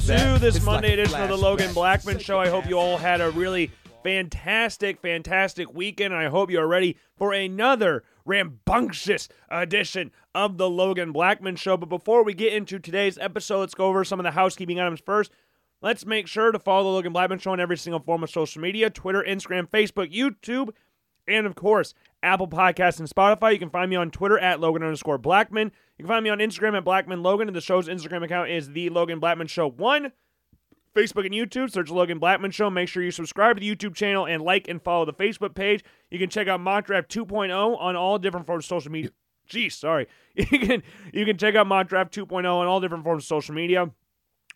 to this It's like Monday a edition of the. Logan Blackman Show. I hope you all had a really fantastic, fantastic weekend, I hope you are ready for another rambunctious edition of the Logan Blackman Show. But before we get into today's episode, let's go over some of the housekeeping items first. Let's make sure to follow the Logan Blackman Show on every single form of social media Twitter, Instagram, Facebook, YouTube, and of course, Apple Podcasts and Spotify. You can find me on Twitter at Logan underscore Blackman. You can find me on Instagram at Blackman Logan, and the show's Instagram account is the Logan Blackman Show One. Facebook and YouTube, search Logan Blackman Show. Make sure you subscribe to the YouTube channel and like and follow the Facebook page. You can check out Mock Draft 2.0 on all different forms of social media. Geez, sorry. You can you can check out Mock Draft 2.0 on all different forms of social media.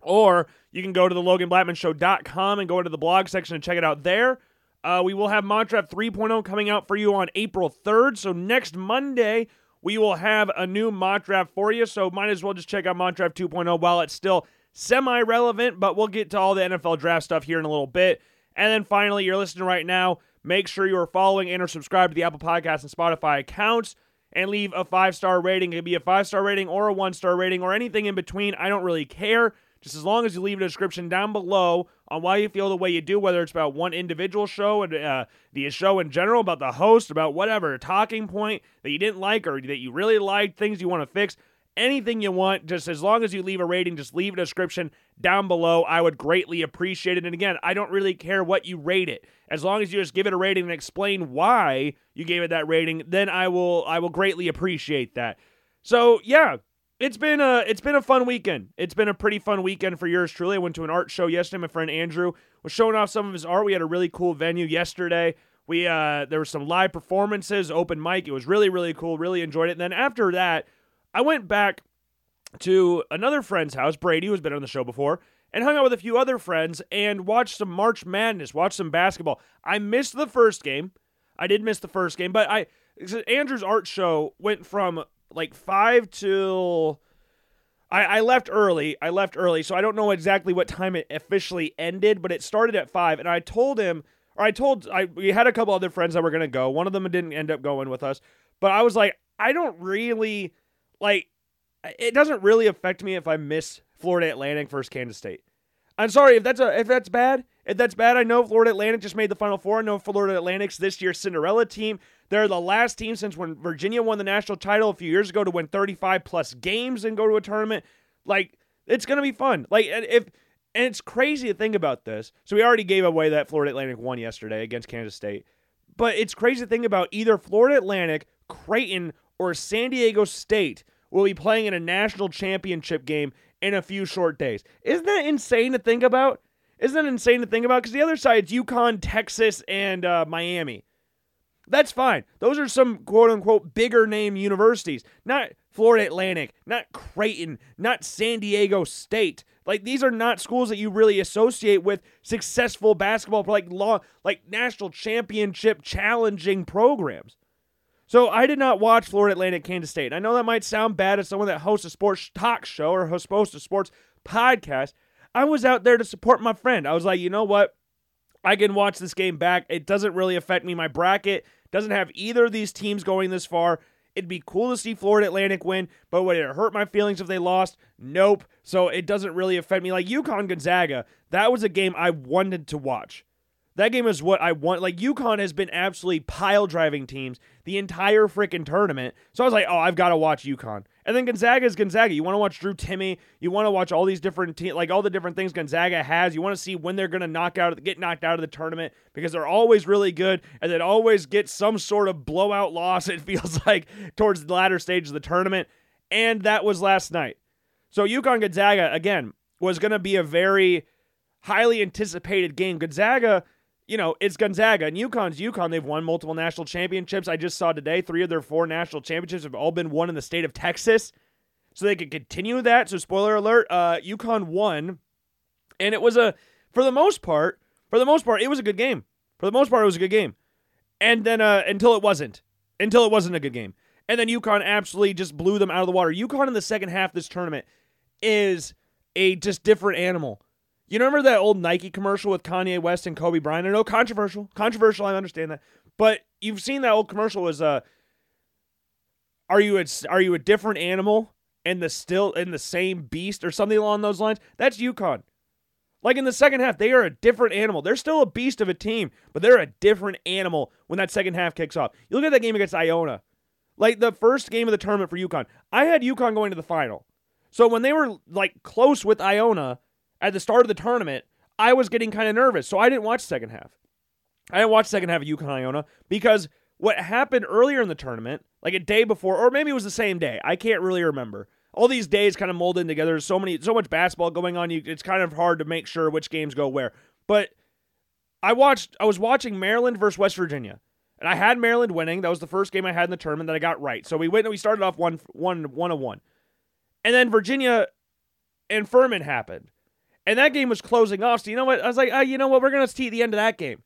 Or you can go to the Logan Blackman LoganBlackmanShow.com and go into the blog section and check it out there. Uh, we will have Mock 3.0 coming out for you on April 3rd. So next Monday, we will have a new mock for you. So might as well just check out Mock Draft 2.0 while it's still semi relevant, but we'll get to all the NFL draft stuff here in a little bit. And then finally, you're listening right now. Make sure you are following and or subscribed to the Apple Podcast and Spotify accounts and leave a five star rating. It could be a five star rating or a one star rating or anything in between. I don't really care. Just as long as you leave a description down below on why you feel the way you do, whether it's about one individual show and uh, the show in general, about the host, about whatever talking point that you didn't like or that you really liked, things you want to fix, anything you want, just as long as you leave a rating, just leave a description down below. I would greatly appreciate it. And again, I don't really care what you rate it. As long as you just give it a rating and explain why you gave it that rating, then I will I will greatly appreciate that. So yeah, it's been a it's been a fun weekend. It's been a pretty fun weekend for yours truly. I went to an art show yesterday. My friend Andrew was showing off some of his art. We had a really cool venue yesterday. We uh there were some live performances, open mic. It was really really cool. Really enjoyed it. And then after that, I went back to another friend's house, Brady, who's been on the show before, and hung out with a few other friends and watched some March Madness, watched some basketball. I missed the first game. I did miss the first game, but I Andrew's art show went from like five till I, I left early. I left early, so I don't know exactly what time it officially ended, but it started at five. And I told him, or I told, I we had a couple other friends that were gonna go. One of them didn't end up going with us, but I was like, I don't really like. It doesn't really affect me if I miss Florida Atlantic versus Kansas State. I'm sorry if that's a if that's bad. If that's bad, I know Florida Atlantic just made the Final Four. I know Florida Atlantic's this year's Cinderella team. They're the last team since when Virginia won the national title a few years ago to win 35 plus games and go to a tournament. Like it's gonna be fun. Like if and it's crazy to think about this. So we already gave away that Florida Atlantic won yesterday against Kansas State. But it's crazy to think about either Florida Atlantic, Creighton, or San Diego State will be playing in a national championship game in a few short days. Isn't that insane to think about? Isn't that insane to think about? Because the other side's UConn, Texas, and uh, Miami. That's fine. Those are some quote unquote bigger name universities, not Florida Atlantic, not Creighton, not San Diego State. Like these are not schools that you really associate with successful basketball, like law, like national championship challenging programs. So I did not watch Florida Atlantic Kansas State. I know that might sound bad as someone that hosts a sports talk show or hosts a sports podcast. I was out there to support my friend. I was like, you know what? I can watch this game back. It doesn't really affect me. My bracket doesn't have either of these teams going this far. It'd be cool to see Florida Atlantic win, but would it hurt my feelings if they lost? Nope. So it doesn't really affect me. Like UConn Gonzaga, that was a game I wanted to watch. That game is what I want. Like UConn has been absolutely pile driving teams the entire freaking tournament. So I was like, oh, I've got to watch UConn. And then Gonzaga is Gonzaga. You want to watch Drew Timme. You want to watch all these different te- like all the different things Gonzaga has. You want to see when they're going to knock out get knocked out of the tournament because they're always really good and then always get some sort of blowout loss. It feels like towards the latter stage of the tournament. And that was last night. So UConn Gonzaga again was going to be a very highly anticipated game. Gonzaga you know, it's Gonzaga and UConn's UConn. They've won multiple national championships. I just saw today three of their four national championships have all been won in the state of Texas. So they could continue that. So spoiler alert, uh, UConn won. And it was a for the most part, for the most part, it was a good game. For the most part, it was a good game. And then uh, until it wasn't. Until it wasn't a good game. And then UConn absolutely just blew them out of the water. UConn in the second half this tournament is a just different animal. You remember that old Nike commercial with Kanye West and Kobe Bryant? I know controversial, controversial. I understand that, but you've seen that old commercial. Was uh, are you a, are you a different animal and the still in the same beast or something along those lines, that's UConn. Like in the second half, they are a different animal. They're still a beast of a team, but they're a different animal when that second half kicks off. You look at that game against Iona. Like the first game of the tournament for UConn, I had UConn going to the final. So when they were like close with Iona at the start of the tournament, I was getting kind of nervous. So I didn't watch second half. I didn't watch second half of UConn Iona because what happened earlier in the tournament, like a day before, or maybe it was the same day. I can't really remember. All these days kind of molded together. There's so many, so much basketball going on. You, it's kind of hard to make sure which games go where. But I watched. I was watching Maryland versus West Virginia, and I had Maryland winning. That was the first game I had in the tournament that I got right. So we went. and We started off one, one, one on one, and then Virginia and Furman happened, and that game was closing off. So you know what? I was like, oh, you know what? We're gonna see the end of that game.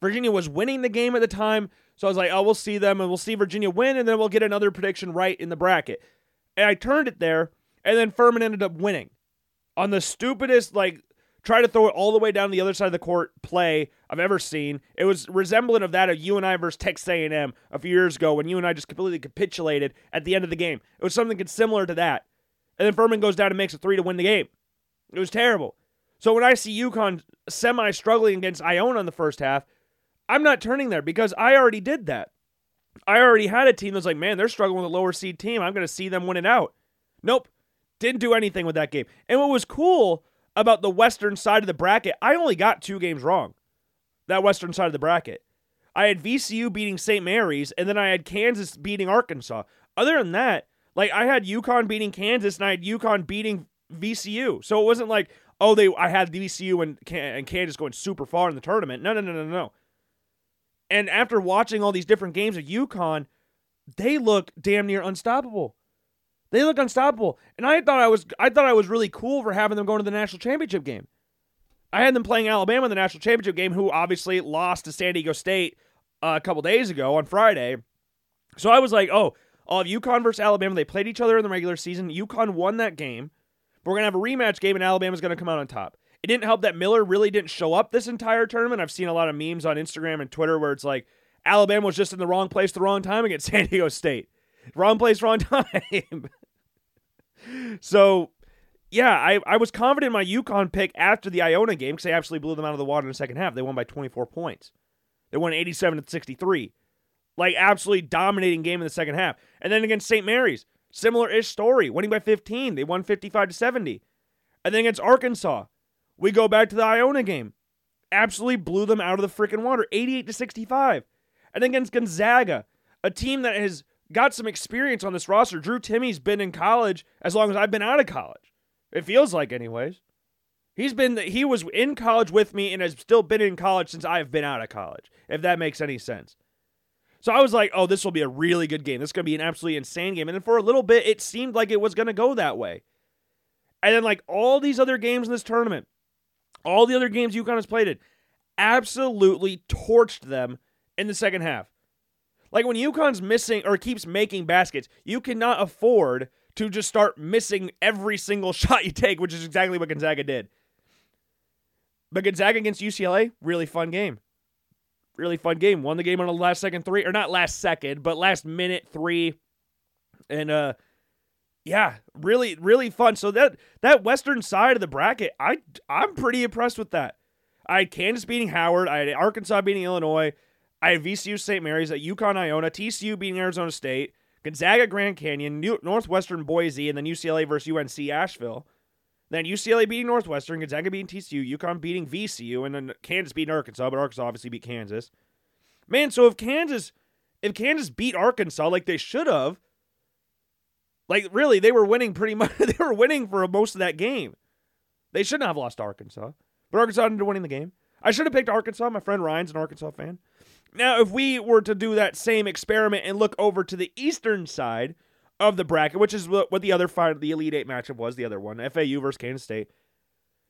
Virginia was winning the game at the time. So I was like, oh, we'll see them and we'll see Virginia win, and then we'll get another prediction right in the bracket. And I turned it there, and then Furman ended up winning on the stupidest, like, try to throw it all the way down the other side of the court play I've ever seen. It was resemblant of that of you and I versus Texas A&M a few years ago when you and I just completely capitulated at the end of the game. It was something similar to that. And then Furman goes down and makes a three to win the game. It was terrible. So when I see UConn semi struggling against Iona in the first half, I'm not turning there because I already did that. I already had a team that's like, man, they're struggling with a lower seed team. I'm going to see them winning out. Nope. Didn't do anything with that game. And what was cool about the western side of the bracket, I only got two games wrong. That western side of the bracket. I had VCU beating St. Mary's, and then I had Kansas beating Arkansas. Other than that, like I had UConn beating Kansas, and I had UConn beating VCU. So it wasn't like, oh, they I had VCU and, and Kansas going super far in the tournament. No, no, no, no, no. And after watching all these different games of UConn, they look damn near unstoppable. They look unstoppable. And I thought I was I thought I was really cool for having them going to the national championship game. I had them playing Alabama in the national championship game, who obviously lost to San Diego State uh, a couple days ago on Friday. So I was like, oh, I'll have UConn versus Alabama. They played each other in the regular season. UConn won that game. But we're gonna have a rematch game, and Alabama's gonna come out on top. It didn't help that Miller really didn't show up this entire tournament. I've seen a lot of memes on Instagram and Twitter where it's like Alabama was just in the wrong place the wrong time against San Diego State. Wrong place, wrong time. so, yeah, I, I was confident in my UConn pick after the Iona game because they absolutely blew them out of the water in the second half. They won by 24 points. They won 87 to 63. Like, absolutely dominating game in the second half. And then against St. Mary's, similar ish story, winning by 15. They won 55 to 70. And then against Arkansas, we go back to the Iona game. Absolutely blew them out of the freaking water, 88 to 65. And then against Gonzaga, a team that has got some experience on this roster. Drew Timme's been in college as long as I've been out of college. It feels like, anyways. He's been he was in college with me and has still been in college since I've been out of college. If that makes any sense. So I was like, oh, this will be a really good game. This is going to be an absolutely insane game. And then for a little bit, it seemed like it was going to go that way. And then, like all these other games in this tournament, all the other games UConn has played in, absolutely torched them in the second half. Like when UConn's missing or keeps making baskets, you cannot afford to just start missing every single shot you take, which is exactly what Gonzaga did. But Gonzaga against UCLA, really fun game. Really fun game. Won the game on a last second three, or not last second, but last minute three. And uh yeah, really, really fun. So that that western side of the bracket, I I'm pretty impressed with that. I had Kansas beating Howard, I had Arkansas beating Illinois, I had VCU St. Mary's, at UConn Iona, TCU beating Arizona State, Gonzaga Grand Canyon, New- Northwestern Boise, and then UCLA versus UNC Asheville. Then UCLA beating Northwestern, Gonzaga beating TCU, UConn beating VCU, and then Kansas beating Arkansas, but Arkansas obviously beat Kansas. Man, so if Kansas if Kansas beat Arkansas like they should have, like really, they were winning pretty much. they were winning for most of that game. They shouldn't have lost Arkansas, but Arkansas ended up winning the game. I should have picked Arkansas. My friend Ryan's an Arkansas fan. Now, if we were to do that same experiment and look over to the eastern side of the bracket, which is what, the other fight, the Elite Eight matchup was, the other one, FAU versus Kansas State.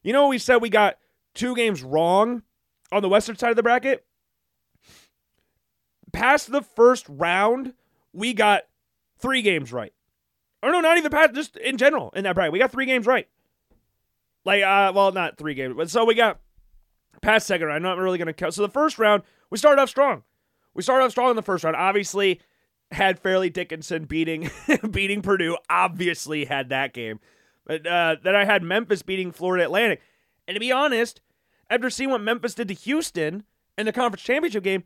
You know, we said we got two games wrong on the western side of the bracket. Past the first round, we got three games right. Or no, not even past, just in general in that bracket. We got three games right. Like, uh, well, not three games, but so we got past second round. I'm not really going to count. So the first round, we started off strong. We started off strong in the first round. Obviously, had Fairleigh Dickinson beating beating Purdue. Obviously had that game, but uh, then I had Memphis beating Florida Atlantic. And to be honest, after seeing what Memphis did to Houston in the conference championship game,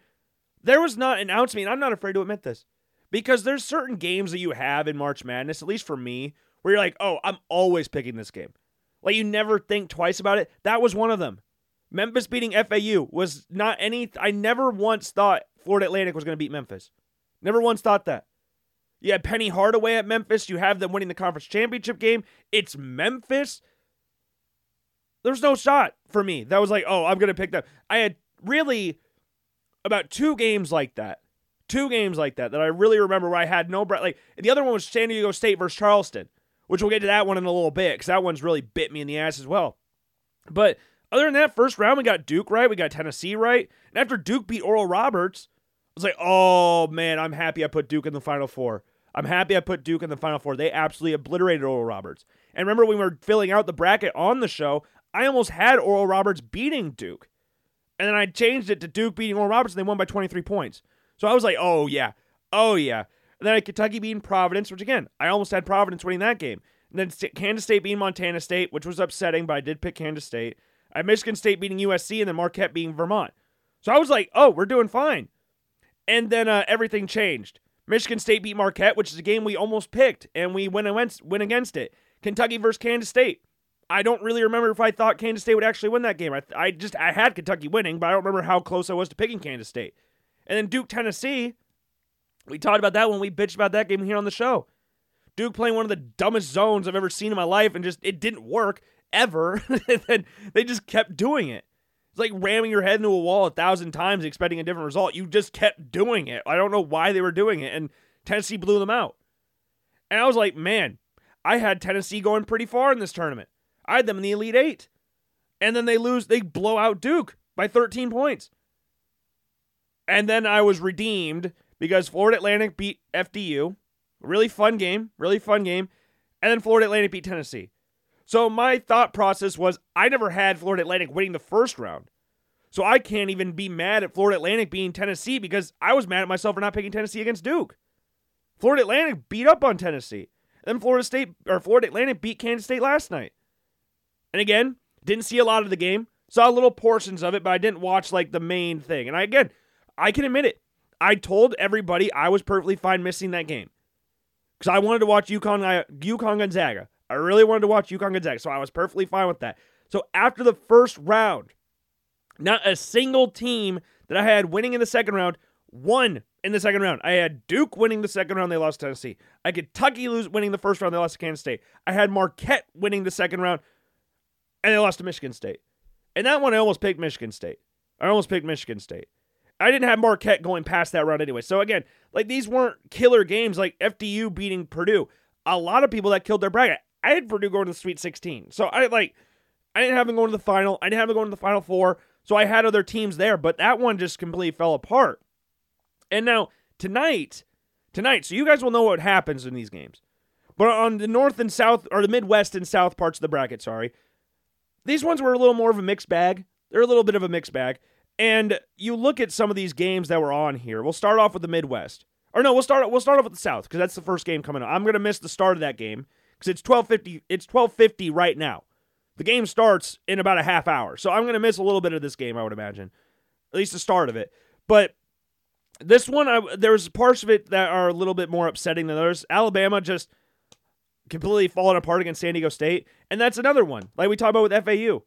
there was not an ounce of me. And I'm not afraid to admit this because there's certain games that you have in March Madness, at least for me, where you're like, oh, I'm always picking this game. Like you never think twice about it. That was one of them. Memphis beating FAU was not any. I never once thought Florida Atlantic was going to beat Memphis. Never once thought that. You had Penny Hardaway at Memphis. You have them winning the conference championship game. It's Memphis. There's no shot for me. That was like, oh, I'm going to pick them. I had really about two games like that. Two games like that that I really remember where I had no breath. Like the other one was San Diego State versus Charleston, which we'll get to that one in a little bit because that one's really bit me in the ass as well. But other than that, first round we got Duke right, we got Tennessee right, and after Duke beat Oral Roberts, was like, oh man, I'm happy I put Duke in the Final Four. I'm happy I put Duke in the Final Four. They absolutely obliterated Oral Roberts. And remember when we were filling out the bracket on the show, I almost had Oral Roberts beating Duke. And then I changed it to Duke beating Oral Roberts, and they won by 23 points. So I was like, oh yeah, oh yeah. And then I had Kentucky beating Providence, which again, I almost had Providence winning that game. And then Kansas State beating Montana State, which was upsetting, but I did pick Kansas State. I had Michigan State beating USC, and then Marquette beating Vermont. So I was like, oh, we're doing fine. And then uh, everything changed. Michigan State beat Marquette, which is a game we almost picked, and we went against, went against it. Kentucky versus Kansas State. I don't really remember if I thought Kansas State would actually win that game. I, I just I had Kentucky winning, but I don't remember how close I was to picking Kansas State. And then Duke Tennessee, we talked about that when we bitched about that game here on the show. Duke playing one of the dumbest zones I've ever seen in my life, and just it didn't work ever. and then they just kept doing it. It's like ramming your head into a wall a thousand times expecting a different result. You just kept doing it. I don't know why they were doing it. And Tennessee blew them out. And I was like, man, I had Tennessee going pretty far in this tournament. I had them in the Elite Eight. And then they lose, they blow out Duke by 13 points. And then I was redeemed because Florida Atlantic beat FDU. Really fun game, really fun game. And then Florida Atlantic beat Tennessee. So my thought process was I never had Florida Atlantic winning the first round. So I can't even be mad at Florida Atlantic being Tennessee because I was mad at myself for not picking Tennessee against Duke. Florida Atlantic beat up on Tennessee. Then Florida State or Florida Atlantic beat Kansas State last night. And again, didn't see a lot of the game. Saw little portions of it, but I didn't watch like the main thing. And I again, I can admit it. I told everybody I was perfectly fine missing that game. Because I wanted to watch UConn, UConn uh, Gonzaga. I really wanted to watch UConn Gonzaga, so I was perfectly fine with that. So after the first round, not a single team that I had winning in the second round won in the second round. I had Duke winning the second round, they lost to Tennessee. I had Kentucky lose winning the first round, they lost to Kansas State. I had Marquette winning the second round, and they lost to Michigan State. And that one I almost picked Michigan State. I almost picked Michigan State. I didn't have Marquette going past that round anyway. So again, like these weren't killer games like FDU beating Purdue. A lot of people that killed their bracket. I had Purdue going to the Sweet 16. So I like I didn't have them going to the final. I didn't have them going to the final four. So I had other teams there, but that one just completely fell apart. And now tonight, tonight, so you guys will know what happens in these games. But on the north and south, or the Midwest and south parts of the bracket, sorry, these ones were a little more of a mixed bag. They're a little bit of a mixed bag. And you look at some of these games that were on here. We'll start off with the Midwest. Or no, we'll start we'll start off with the South because that's the first game coming up. I'm gonna miss the start of that game because it's 12:50. It's 12:50 right now. The game starts in about a half hour, so I'm gonna miss a little bit of this game. I would imagine, at least the start of it. But this one, I, there's parts of it that are a little bit more upsetting than others. Alabama just completely falling apart against San Diego State, and that's another one. Like we talked about with FAU.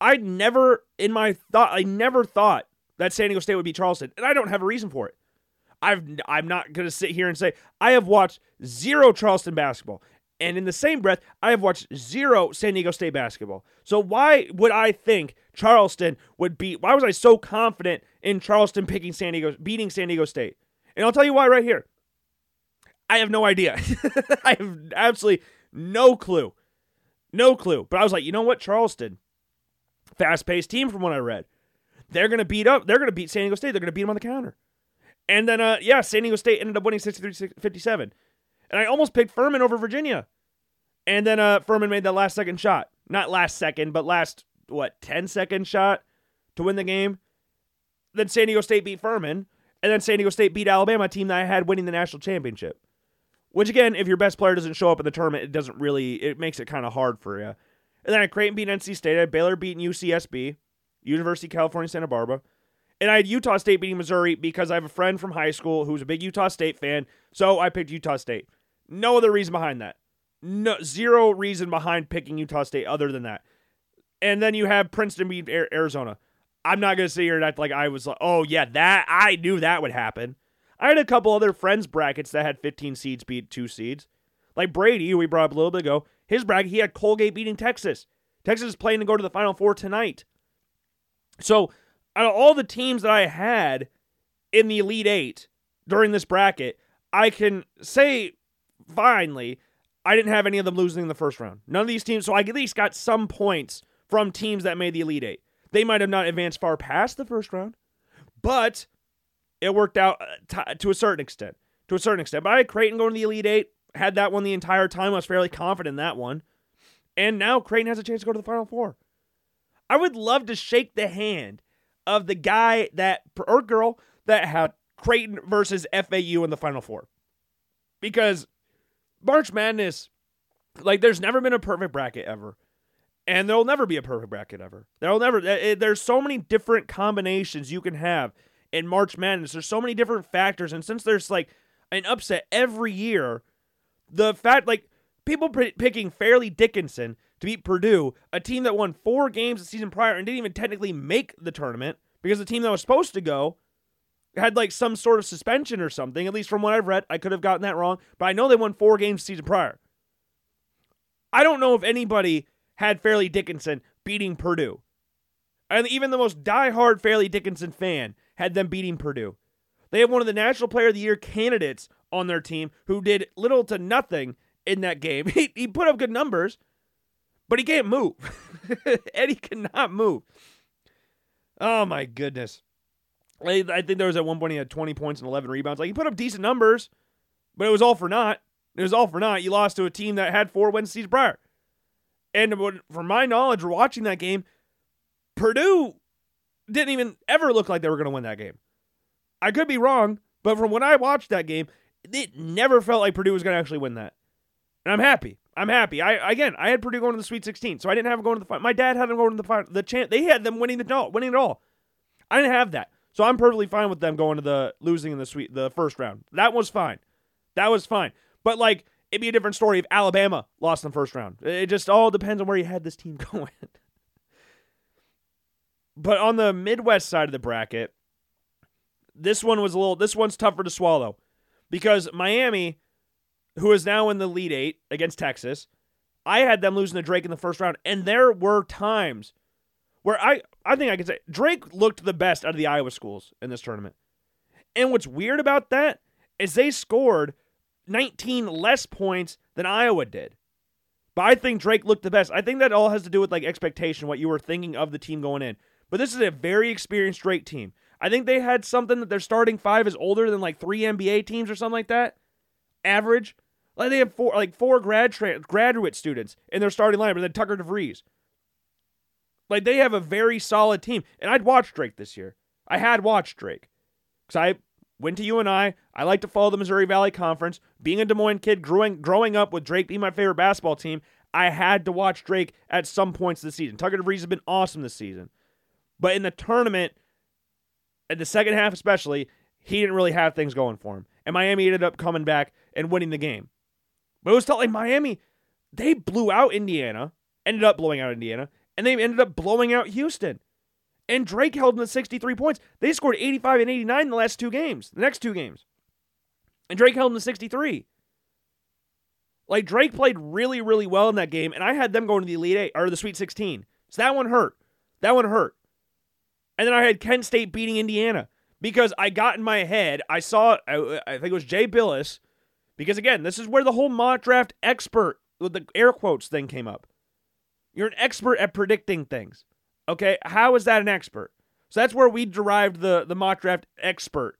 I never in my thought I never thought that San Diego State would beat Charleston, and I don't have a reason for it. I've I'm not going to sit here and say I have watched zero Charleston basketball. And in the same breath, I have watched zero San Diego State basketball. So why would I think Charleston would beat? Why was I so confident in Charleston picking San Diego, beating San Diego State? And I'll tell you why right here. I have no idea. I have absolutely no clue, no clue. But I was like, you know what, Charleston, fast-paced team from what I read. They're gonna beat up. They're gonna beat San Diego State. They're gonna beat them on the counter. And then, uh, yeah, San Diego State ended up winning 63-57. And I almost picked Furman over Virginia. And then uh, Furman made that last second shot. Not last second, but last, what, 10 second shot to win the game. Then San Diego State beat Furman. And then San Diego State beat Alabama, team that I had winning the national championship. Which again, if your best player doesn't show up in the tournament, it doesn't really it makes it kind of hard for you. And then I Creighton beat NC State, I had Baylor beating UCSB, University of California Santa Barbara. And I had Utah State beating Missouri because I have a friend from high school who's a big Utah State fan, so I picked Utah State. No other reason behind that. No zero reason behind picking Utah State other than that. And then you have Princeton beat Arizona. I'm not gonna sit here and act like I was like, oh yeah, that I knew that would happen. I had a couple other friends brackets that had 15 seeds beat two seeds. Like Brady, who we brought up a little bit ago, his bracket he had Colgate beating Texas. Texas is playing to go to the Final Four tonight. So out of all the teams that I had in the Elite Eight during this bracket, I can say finally I didn't have any of them losing in the first round. None of these teams, so I at least got some points from teams that made the Elite Eight. They might have not advanced far past the first round, but it worked out uh, to a certain extent. To a certain extent. But I had Creighton going to the Elite Eight, had that one the entire time. I was fairly confident in that one. And now Creighton has a chance to go to the Final Four. I would love to shake the hand of the guy that, or girl, that had Creighton versus FAU in the Final Four. Because March Madness, like, there's never been a perfect bracket ever and there'll never be a perfect bracket ever. There'll never. It, eh, eh, there's so many different combinations you can have in March Madness. There's so many different factors, and since there's like an upset every year, the fact like people p- picking Fairleigh Dickinson to beat Purdue, a team that won four games the season prior and didn't even technically make the tournament because the team that was supposed to go had like some sort of suspension or something. At least from what I've read, I could have gotten that wrong, but I know they won four games season prior. I don't know if anybody had Fairleigh Dickinson beating Purdue. And even the most die-hard Fairleigh Dickinson fan had them beating Purdue. They have one of the National Player of the Year candidates on their team who did little to nothing in that game. He, he put up good numbers, but he can't move. Edey cannot move. Oh my goodness. I, think there was at one point he had 20 points and 11 rebounds. Like he put up decent numbers, but it was all for naught. It was all for naught. You lost to a team that had four wins season prior. And from my knowledge, watching that game, Purdue didn't even ever look like they were going to win that game. I could be wrong, but from when I watched that game, it never felt like Purdue was going to actually win that. And I'm happy. I'm happy. I again, I had Purdue going to the Sweet 16, so I didn't have them going to the final. My dad had them going to the final. The chance they had them winning the no, winning it all. I didn't have that, so I'm perfectly fine with them going to the losing in the sweet the first round. That was fine. That was fine. But like It'd be a different story if Alabama lost in the first round. It just all depends on where you had this team going. but on the Midwest side of the bracket, this one was a little this one's tougher to swallow because Miami, who is now in the Elite Eight against Texas, I had them losing to Drake in the first round, and there were times where I I think I can say Drake looked the best out of the Iowa schools in this tournament. And what's weird about that is they scored 19 less points than Iowa did. But I think Drake looked the best. I think that all has to do with like expectation, what you were thinking of the team going in. But this is a very experienced Drake team. I think they had something that their starting five is older than like three NBA teams or something like that. Average. Like they have four like four grad tra- graduate students in their starting lineup, and then Tucker DeVries. Like they have a very solid team. And I'd watch Drake this year. I had watched Drake. Because I went to UNI. I like to follow the Missouri Valley Conference. Being a Des Moines kid, growing growing up with Drake being my favorite basketball team, I had to watch Drake at some points this season. Tucker DeVries has been awesome this season. But in the tournament, in the second half especially, he didn't really have things going for him. And Miami ended up coming back and winning the game. But it was felt like Miami, they blew out Indiana, ended up blowing out Indiana, and they ended up blowing out Houston. And Drake held them to 63 points. They scored 85 and 89 in the last two games, the next two games. And Drake held them to 63. Like Drake played really, really well in that game, and I had them going to the Elite Eight or the Sweet 16. So that one hurt. That one hurt. And then I had Kent State beating Indiana because I got in my head. I saw, I, I think it was Jay Bilas, because again, this is where the whole mock draft expert with the air quotes thing came up. You're an expert at predicting things. Okay, how is that an expert? So that's where we derived the the mock draft expert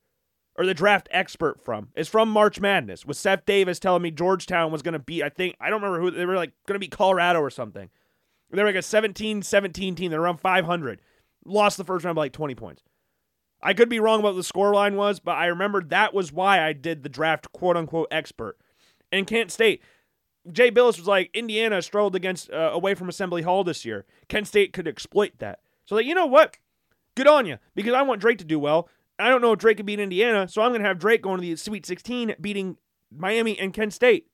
or the draft expert from. Is from March Madness with Seth Davis telling me Georgetown was going to beat I think I don't remember who they were like going to beat Colorado or something. They were like a 17-17 team. They're around 500. Lost the first round by like 20 points. I could be wrong about what the score line was, but I remember that was why I did the draft quote unquote expert. And Kent State, Jay Bilas was like, Indiana struggled against uh, away from Assembly Hall this year. Kent State could exploit that. So, like, you know what? Good on you, because I want Drake to do well. I don't know if Drake can beat Indiana, so I'm to have Drake going to the Sweet 16, beating Miami and Kent State.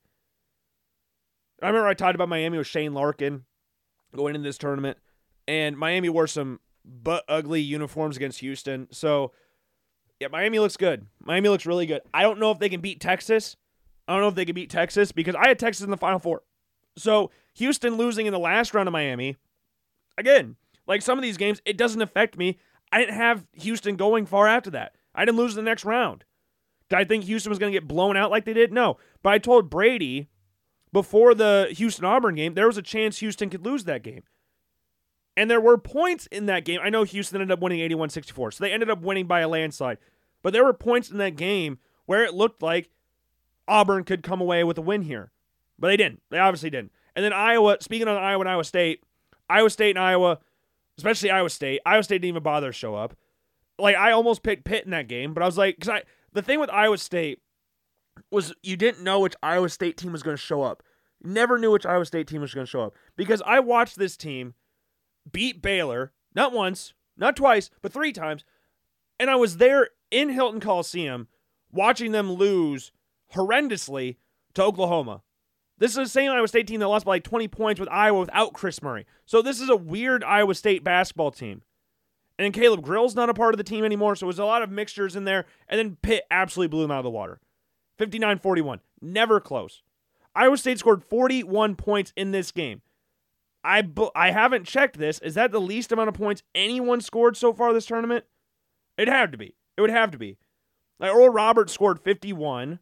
I remember I talked about Miami with Shane Larkin going into this tournament, and Miami wore some butt ugly uniforms against Houston. So, yeah, Miami looks good. Miami looks really good. I don't know if they can beat Texas. I don't know if they could beat Texas because I had Texas in the Final Four. So, Houston losing in the last round of Miami, again, like some of these games, it doesn't affect me. I didn't have Houston going far after that. I didn't lose the next round. Did I think Houston was going to get blown out like they did? No. But I told Brady before the Houston Auburn game, there was a chance Houston could lose that game. And there were points in that game. I know Houston ended up winning 81 64, so they ended up winning by a landslide. But there were points in that game where it looked like Auburn could come away with a win here. But they didn't. They obviously didn't. And then Iowa, speaking on Iowa and Iowa State, Iowa State and Iowa, especially Iowa State, Iowa State didn't even bother to show up. Like I almost picked Pitt in that game, but I was like, because I the thing with Iowa State was you didn't know which Iowa State team was going to show up. Never knew which Iowa State team was going to show up because I watched this team beat Baylor not once, not twice, but three times, and I was there in Hilton Coliseum watching them lose horrendously to Oklahoma. This is the same Iowa State team that lost by like 20 points with Iowa without Kris Murray. So this is a weird Iowa State basketball team. And Caleb Grill's not a part of the team anymore, so there's a lot of mixtures in there. And then Pitt absolutely blew them out of the water. 59 41. Never close. Iowa State scored 41 points in this game. I, I haven't checked this. Is that the least amount of points anyone scored so far this tournament? It had to be. It would have to be. Like Oral Roberts scored 51.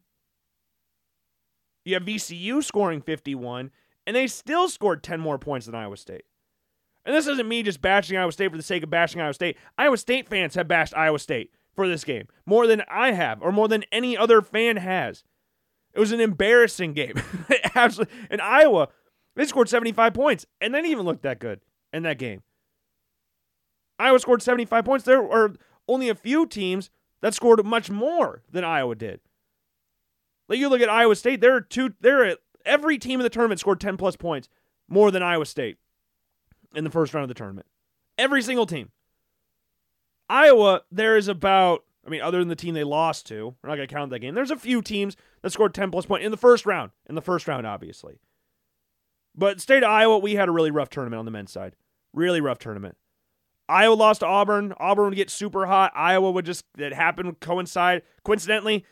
You have VCU scoring 51, and they still scored 10 more points than Iowa State. And this isn't me just bashing Iowa State for the sake of bashing Iowa State. Iowa State fans have bashed Iowa State for this game more than I have, or more than any other fan has. It was an embarrassing game. Absolutely. In Iowa, they scored 75 points, and they didn't even look that good in that game. Iowa scored 75 points. There are only a few teams that scored much more than Iowa did. Like you look at Iowa State, there are two. There are every team in the tournament scored 10 plus points more than Iowa State in the first round of the tournament. Every single team. Iowa, there is about, I mean, other than the team they lost to, we're not going to count that game. There's a few teams that scored 10 plus points in the first round. In the first round, obviously. But state of Iowa, we had a really rough tournament on the men's side. Really rough tournament. Iowa lost to Auburn. Auburn would get super hot. Iowa would just, it happened, coincide. Coincidentally,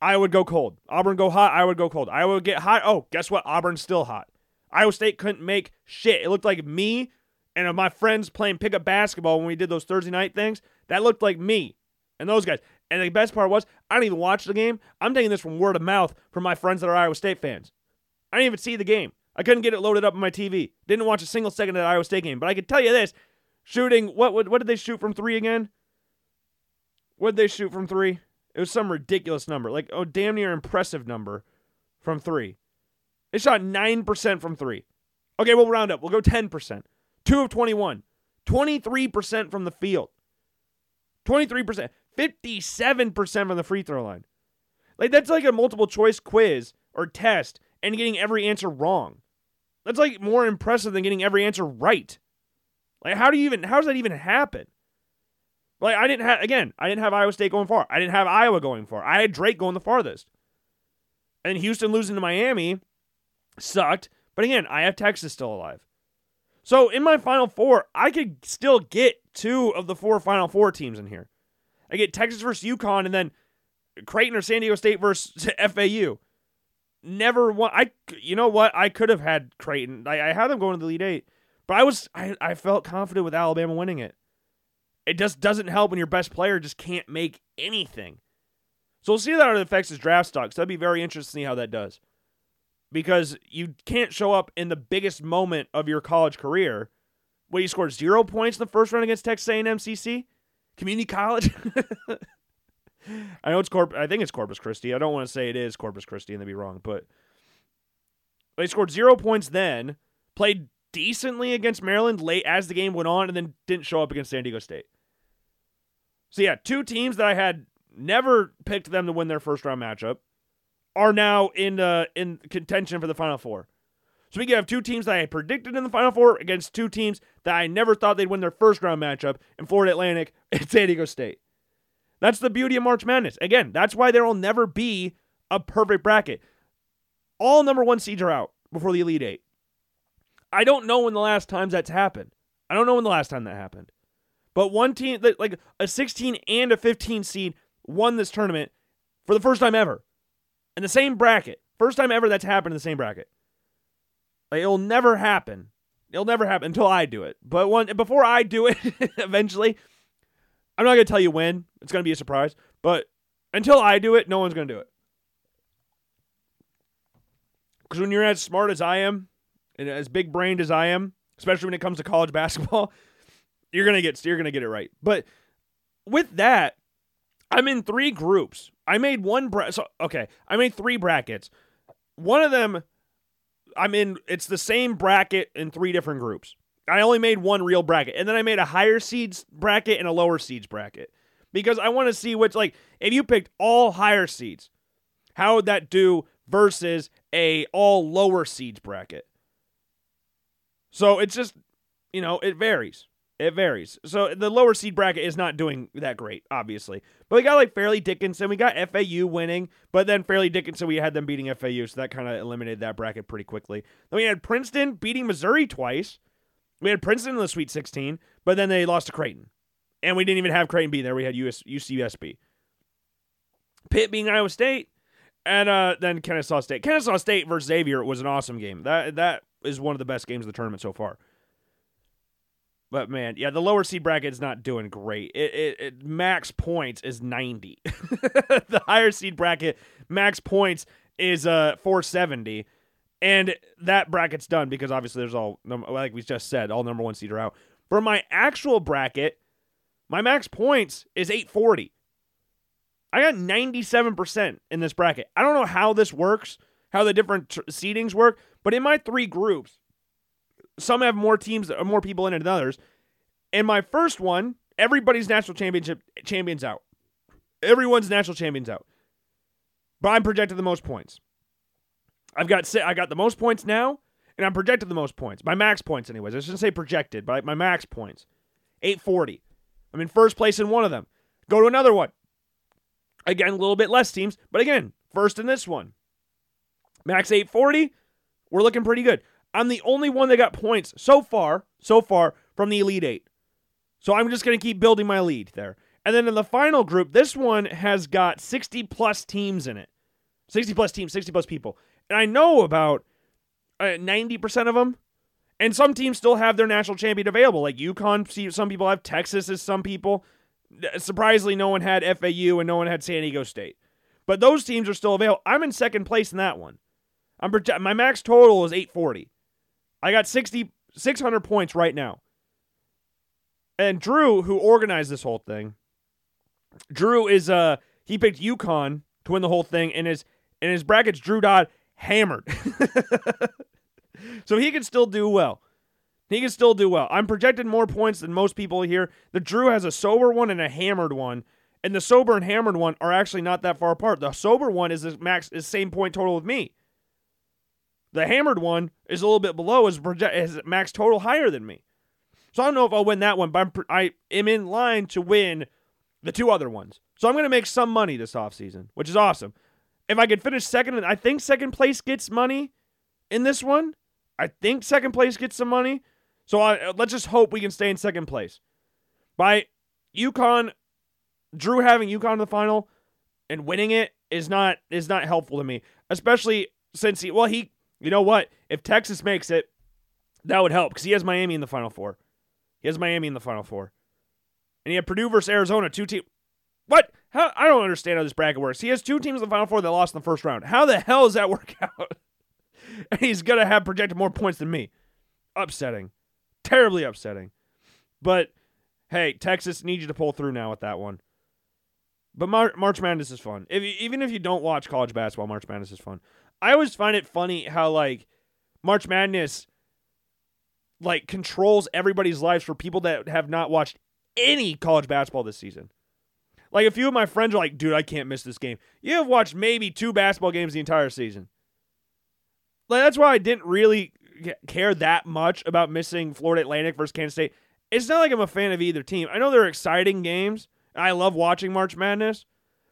I would go cold. Auburn go hot. I would go cold. Iowa would get hot. Oh, guess what? Auburn's still hot. Iowa State couldn't make shit. It looked like me and my friends playing pickup basketball when we did those Thursday night things. That looked like me and those guys. And the best part was, I didn't even watch the game. I'm taking this from word of mouth from my friends that are Iowa State fans. I didn't even see the game. I couldn't get it loaded up on my TV. Didn't watch a single second of the Iowa State game. But I can tell you this: shooting. What what, what did they shoot from three again? What did they shoot from three? It was some ridiculous number, like oh, damn near impressive number from three. They shot 9% from three. Okay, we'll round up. We'll go 10%. Two of 21. 23% from the field. 23%. 57% from the free throw line. Like, that's like a multiple choice quiz or test and getting every answer wrong. That's like more impressive than getting every answer right. Like, how do you even, how does that even happen? Like, I didn't have, again, I didn't have Iowa State going far. I didn't have Iowa going far. I had Drake going the farthest. And Houston losing to Miami sucked. But again, I have Texas still alive. So in my final four, I could still get two of the four final four teams in here. I get Texas versus UConn and then Creighton or San Diego State versus FAU. Never won. I, you know what? I could have had Creighton. I, I had them going to the Elite Eight, but I was, I, I felt confident with Alabama winning it. It just doesn't help when your best player just can't make anything. So we'll see how that affects his draft stocks. That'd be very interesting to see how that does because you can't show up in the biggest moment of your college career. When you scored zero points in the first round against Texas A&M CC, community college. I know it's Corp. I think it's Corpus Christi. I don't want to say it is Corpus Christi and they'd be wrong, but they scored zero points then. Played decently against Maryland late as the game went on, and then didn't show up against San Diego State. So yeah, two teams that I had never picked them to win their first round matchup are now in uh, in contention for the final four. So we can have two teams that I predicted in the final four against two teams that I never thought they'd win their first round matchup in Florida Atlantic and San Diego State. That's the beauty of March Madness. Again, that's why there will never be a perfect bracket. All number one seeds are out before the Elite Eight. I don't know when the last times that's happened. I don't know when the last time that happened. But one team, like a 16 and a 15 seed, won this tournament for the first time ever in the same bracket. First time ever that's happened in the same bracket. Like, it'll never happen. It'll never happen until I do it. But one before I do it, eventually, I'm not gonna tell you when. It's gonna be a surprise. But until I do it, no one's gonna do it. Because when you're as smart as I am, and as big brained as I am, especially when it comes to college basketball, you're gonna get you're gonna get it right. But with that, I'm in three groups. I made one bra- so okay, I made three brackets. One of them I'm in it's the same bracket in three different groups. I only made one real bracket. And then I made a higher seeds bracket and a lower seeds bracket. Because I want to see what's like if you picked all higher seeds, how would that do versus a all lower seeds bracket? So it's just, you know, it varies. It varies. So the lower seed bracket is not doing that great, obviously. But we got like Fairleigh Dickinson. We got FAU winning, but then Fairleigh Dickinson, we had them beating FAU, so that kind of eliminated that bracket pretty quickly. Then we had Princeton beating Missouri twice. We had Princeton in the Sweet 16, but then they lost to Creighton. And we didn't even have Creighton beat there. We had US, UCSB. Pitt being Iowa State, and uh, then Kennesaw State. Kennesaw State versus Xavier was an awesome game. That that is one of the best games of the tournament so far. But man, yeah, the lower seed bracket is not doing great. It, it, it max points is 90. the higher seed bracket max points is uh 470. And that bracket's done because obviously there's all like we just said, all number 1 seed are out. For my actual bracket, my max points is 840. I got 97% in this bracket. I don't know how this works, how the different tr- seedings work, but in my three groups, some have more teams, or more people in it than others. In my first one, everybody's national championship champions out. Everyone's national champions out. But I'm projected the most points. I've got I got the most points now, and I'm projected the most points. My max points, anyways. I shouldn't say projected, but my max points, 840. I'm in first place in one of them. Go to another one. Again, a little bit less teams, but again, first in this one. Max 840. We're looking pretty good. I'm the only one that got points so far, so far from the Elite Eight. So I'm just going to keep building my lead there. And then in the final group, this one has got 60 plus teams in it. 60 plus teams, 60 plus people. And I know about uh, 90% of them. And some teams still have their national champion available. Like UConn, see some people have Texas as some people. Surprisingly, no one had FAU and no one had San Diego State. But those teams are still available. I'm in second place in that one. I'm my max total is 840. I got 60, 600 points right now. And Drew, who organized this whole thing, Drew is uh he picked UConn to win the whole thing, and his in his brackets, Drew Dodd hammered. so he can still do well. He can still do well. I'm projected more points than most people here. The Drew has a sober one and a hammered one. And the sober and hammered one are actually not that far apart. The sober one is the max is same point total with me. The hammered one is a little bit below his, his max total higher than me. So I don't know if I'll win that one, but I'm, I am in line to win the two other ones. So I'm going to make some money this offseason, which is awesome. If I could finish second, I think second place gets money in this one. I think second place gets some money. So I, let's just hope we can stay in second place. By UConn, Drew having UConn in the final and winning it is not is not helpful to me, especially since he well he you know what? If Texas makes it, that would help because he has Miami in the Final Four. He has Miami in the Final Four. And he had Purdue versus Arizona, two teams. What? How? I don't understand how this bracket works. He has two teams in the Final Four that lost in the first round. How the hell does that work out? and he's going to have projected more points than me. Upsetting. Terribly upsetting. But hey, Texas needs you to pull through now with that one. But Mar- March Madness is fun. If even if you don't watch college basketball, March Madness is fun. I always find it funny how like March Madness like controls everybody's lives for people that have not watched any college basketball this season. Like a few of my friends are like, dude, I can't miss this game. You have watched maybe two basketball games the entire season. Like that's why I didn't really care that much about missing Florida Atlantic versus Kansas State. It's not like I'm a fan of either team. I know they're exciting games. I love watching March Madness,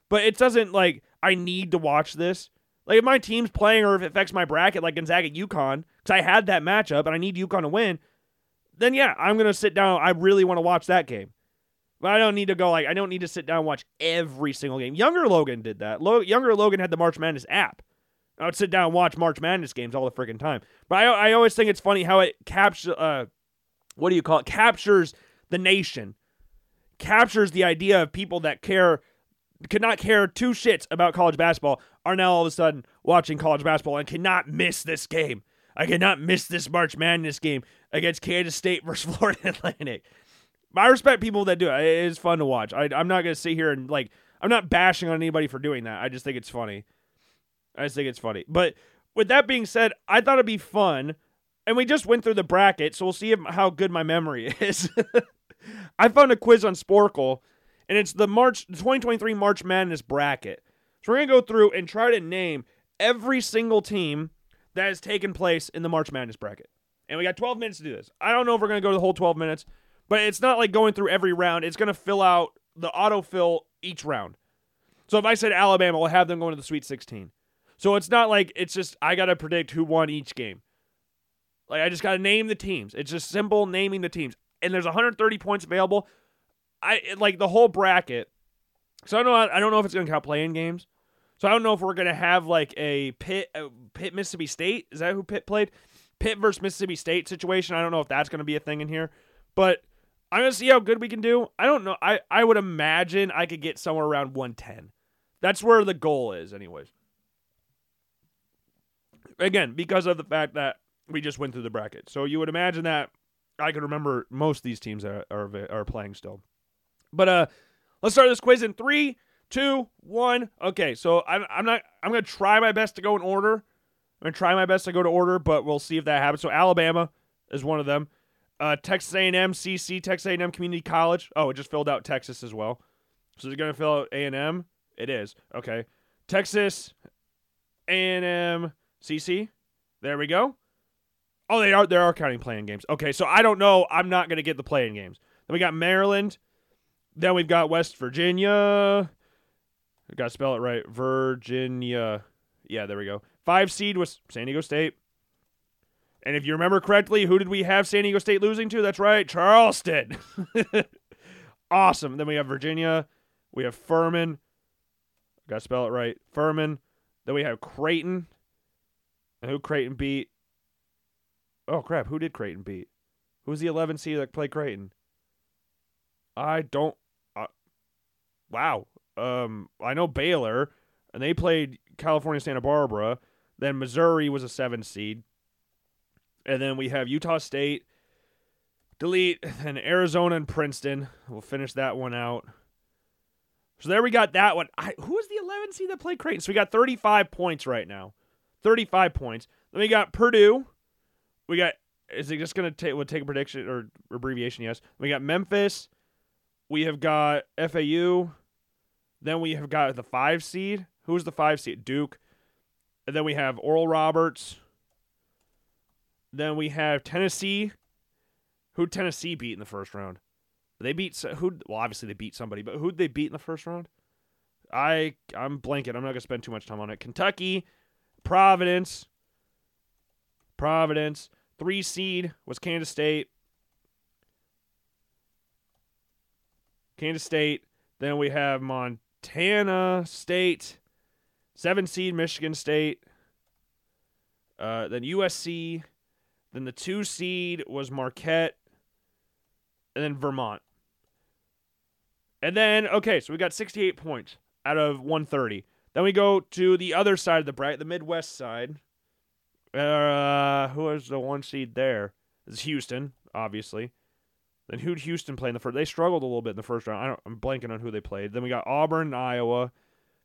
but it doesn't like I need to watch this. Like if my team's playing or if it affects my bracket, like Gonzaga UConn, because I had that matchup and I need UConn to win, then yeah, I'm gonna sit down. I really want to watch that game. But I don't need to go like I don't need to sit down and watch every single game. Younger Logan did that. Lo- Younger Logan had the March Madness app. I would sit down and watch March Madness games all the freaking time. But I, I always think it's funny how it captures, uh, what do you call it? Captures the nation, captures the idea of people that care, could not care two shits about college basketball, are now all of a sudden watching college basketball and cannot miss this game. I cannot miss this March Madness game against Kansas State versus Florida Atlantic. I respect people that do it. It is fun to watch. I, I'm not going to sit here and like, I'm not bashing on anybody for doing that. I just think it's funny. I just think it's funny. But with that being said, I thought it'd be fun. And we just went through the bracket, so we'll see if, how good my memory is. I found a quiz on Sporcle, and it's the March 2023 March Madness bracket. So we're gonna go through and try to name every single team that has taken place in the March Madness bracket. And we got 12 minutes to do this. I don't know if we're gonna go the whole 12 minutes, but it's not like going through every round. It's gonna fill out the autofill each round. So if I said Alabama, we'll have them going to the Sweet 16. So it's not like it's just I got to predict who won each game. Like I just got to name the teams. It's just simple naming the teams. And there's 130 points available. I like the whole bracket. So I don't know I don't know if it's going to count playing games. So I don't know if we're going to have like a Pitt uh, Pitt Mississippi State. Is that who Pitt played? Pitt versus Mississippi State situation. I don't know if that's going to be a thing in here. But I'm going to see how good we can do. I don't know. I I would imagine I could get somewhere around 110. That's where the goal is anyways again because of the fact that we just went through the bracket. So you would imagine that I could remember most of these teams are are, are playing still. But uh, let's start this quiz in three, two, one. Okay, so I'm I'm not I'm gonna try my best to go in order. I'm gonna try my best to go to order, but we'll see if that happens. So Alabama is one of them. Uh, Texas A&M, CC, Texas A&M Community College. Oh, it just filled out Texas as well. So they're gonna fill out A&M. It is okay. Texas A&M CC. There we go. Oh, they are they are counting playing games. Okay, so I don't know. I'm not gonna get the playing games. Then we got Maryland. Then we've got West Virginia. I gotta spell it right. Virginia. Yeah, there we go. Five seed was San Diego State. And if you remember correctly, who did we have San Diego State losing to? That's right, Charleston. awesome. Then we have Virginia. We have Furman. Gotta spell it right. Furman. Then we have Creighton. And who Creighton beat? Oh crap! Who did Creighton beat? Who's the 11 seed that played Creighton? I don't. Wow. Um, I know Baylor, and they played California Santa Barbara. Then Missouri was a seven seed, and then we have Utah State. Delete and Arizona and Princeton. We'll finish that one out. So there we got that one. I, who was the 11 seed that played Creighton? So we got 35 points right now. 35 points. Then we got Purdue. We got is it just gonna take would take a prediction or abbreviation? Yes. We got Memphis. We have got FAU. Then we have got the five seed. Who's the five seed? Duke. And then we have Oral Roberts. Then we have Tennessee. Who Tennessee beat in the first round? They beat who? Well, obviously they beat somebody, but who'd they beat in the first round? I I'm blanking. I'm not gonna spend too much time on it. Kentucky. Providence. Providence. Three seed was Kansas State. Kansas State. Then we have Montana State. Seven seed Michigan State. Uh, then USC. Then the two seed was Marquette. And then Vermont. And then, okay, so we got 68 points out of 130. Then we go to the other side of the bracket, the Midwest side. Uh, who is the one seed there? It's Houston, obviously. Then who'd Houston play in the first? They struggled a little bit in the first round. I don't, I'm blanking on who they played. Then we got Auburn and Iowa.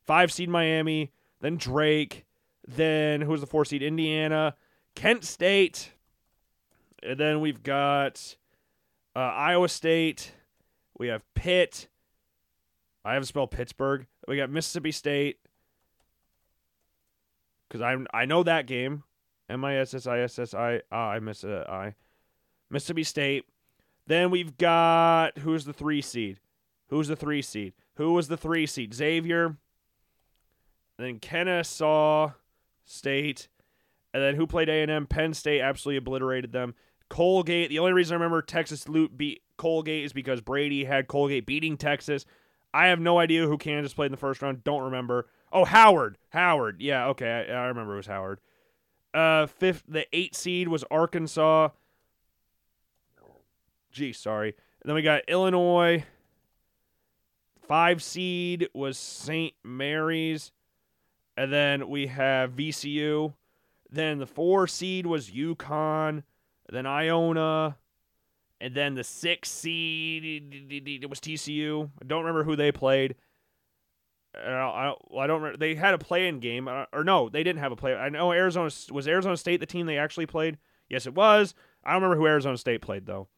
Five seed Miami. Then Drake. Then who was the four seed? Indiana. Kent State. And then we've got uh, Iowa State. We have Pitt. I haven't spelled Pittsburgh. We got Mississippi State. Because I I know that game. M I S S I S S I I miss a I. Mississippi State. Then we've got who's the three seed? Who's the three seed? Who was the three seed? Xavier. then Kennesaw State. And then who played A&M? Penn State absolutely obliterated them. Colgate. The only reason I remember Texas Loot beat Colgate is because Brady had Colgate beating Texas. I have no idea who Kansas played in the first round. Don't remember. Oh, Howard. Howard. Yeah, okay. I, I remember it was Howard. Uh, fifth, the eight seed was Arkansas. Gee, sorry. And then we got Illinois. Five seed was St. Mary's. And then we have VCU. Then the four seed was UConn. Then Iona. And then the six seed it was TCU. I don't remember who they played. I don't, I don't remember. They had a play-in game, or no, they didn't have a play. I know Arizona was Arizona State the team they actually played. Yes, it was. I don't remember who Arizona State played though.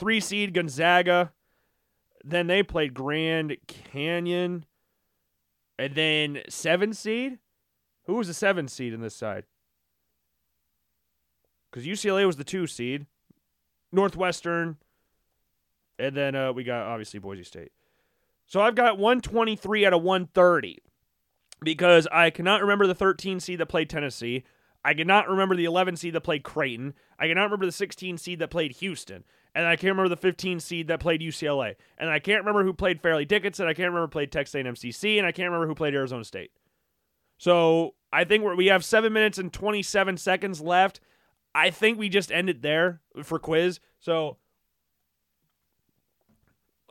Three seed Gonzaga. Then they played Grand Canyon. And then seven seed? Who was the seven seed in this side? Because UCLA was the two seed. Northwestern. And then uh, we got obviously Boise State. So I've got 123 out of 130 because I cannot remember the 13 seed that played Tennessee. I cannot remember the 11 seed that played Creighton. I cannot remember the 16 seed that played Houston and I can't remember the 15 seed that played UCLA, and I can't remember who played Fairleigh Dickinson, I can't remember who played Texas A&M CC, and I can't remember who played Arizona State. So I think we have seven minutes and 27 seconds left. I think we just end it there for quiz. So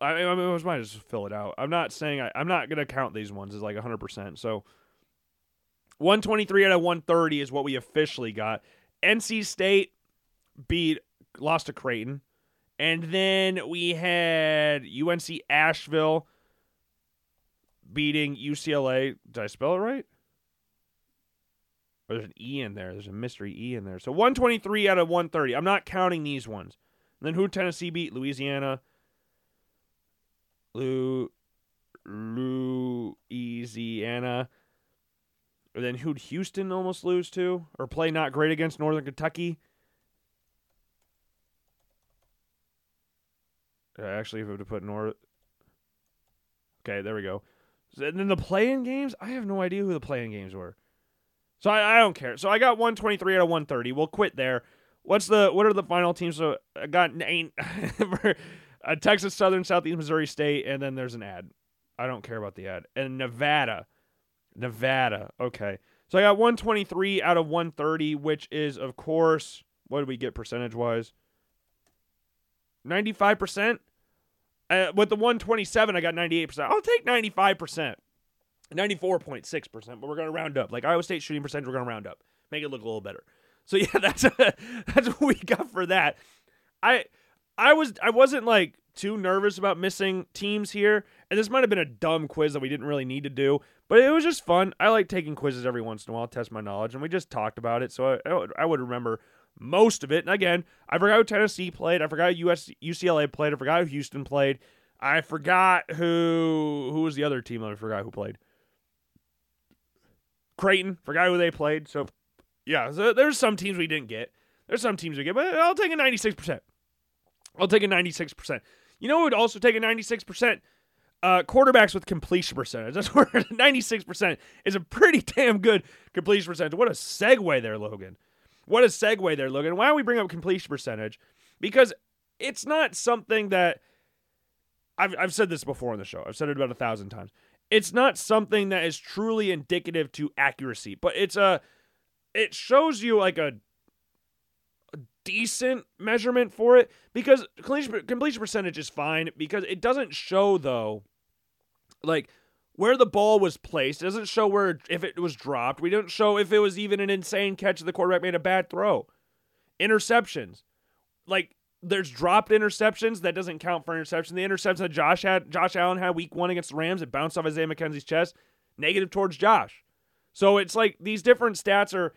I, I mean, I might just fill it out. I'm not saying I, I'm not gonna count these ones as like 100. percent So 123 out of 130 is what we officially got. NC State beat lost to Creighton. And then we had UNC Asheville beating UCLA. Did I spell it right? Or there's an E in there. There's a mystery E in there. So 123 out of 130. I'm not counting these ones. And then who Tennessee beat? Louisiana. Lu Louisiana. And then who'd Houston almost lose to? Or play not great against Northern Kentucky? Actually, if I were to put North. Okay, there we go. And then the playing games, I have no idea who the playing games were. So I, I don't care. So I got 123 out of 130. We'll quit there. What's the what are the final teams? So I got nine uh, Texas Southern, Southeast Missouri State, and then there's an ad. I don't care about the ad. And Nevada. Nevada. Okay. So I got 123 out of 130, which is of course what did we get percentage wise? 95%? Uh, with the 127, I got 98%. I'll take 95%. 94.6%, but we're going to round up. Like Iowa State shooting percentage, we're going to round up. Make it look a little better. So yeah, that's that's what we got for that. I I was I wasn't like too nervous about missing teams here, and this might have been a dumb quiz that we didn't really need to do, but it was just fun. I like taking quizzes every once in a while, test my knowledge, and we just talked about it, so I, I would remember most of it. And again, I forgot who Tennessee played. I forgot US, UCLA played. I forgot who Houston played. I forgot who who was the other team. I forgot who played. Creighton. Forgot who they played. So yeah, so there's some teams we didn't get. There's some teams we get, but I'll take a 96%. I'll take a 96%. You know who would also take a 96%? Uh, quarterbacks with completion percentage. That's where 96% is a pretty damn good completion percentage. What a segue there, Logan. What a segue there, Logan. Why don't we bring up completion percentage? Because it's not something that I've, I've said this before on the show. I've said it about a thousand times. It's not something that is truly indicative to accuracy, but it's a it shows you like a, a decent measurement for it because completion, completion percentage is fine because it doesn't show though like where the ball was placed. It doesn't show where if it was dropped. We don't show if it was even an insane catch the quarterback made a bad throw. Interceptions. Like there's dropped interceptions that doesn't count for interception. The interception that Josh had Josh Allen had week 1 against the Rams, it bounced off Isaiah McKenzie's chest, negative towards Josh. So it's like these different stats are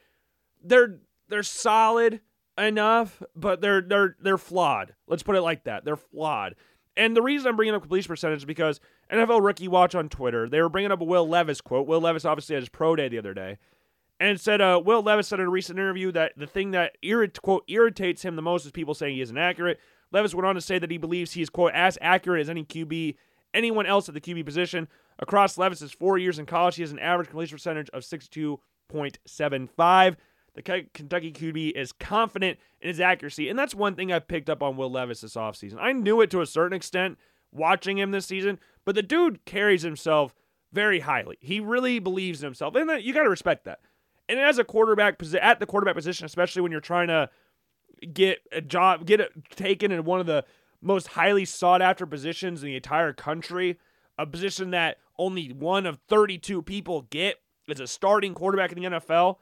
they're they're solid enough, but they're they're they're flawed. Let's put it like that. They're flawed. And the reason I'm bringing up completion percentage is because NFL Rookie Watch on Twitter, they were bringing up a Will Levis quote. Will Levis obviously had his pro day the other day. And said, uh, Will Levis said in a recent interview that the thing that, irrit- quote, irritates him the most is people saying he isn't accurate. Levis went on to say that he believes he is, quote, as accurate as any QB, anyone else at the QB position. Across Levis's four years in college, he has an average completion percentage of 62.75. The Kentucky QB is confident in his accuracy, and that's one thing I've picked up on Will Levis this offseason. I knew it to a certain extent watching him this season, but the dude carries himself very highly. He really believes in himself, and you got to respect that. And as a quarterback at the quarterback position, especially when you're trying to get a job, get it taken in one of the most highly sought after positions in the entire country, a position that only one of 32 people get as a starting quarterback in the NFL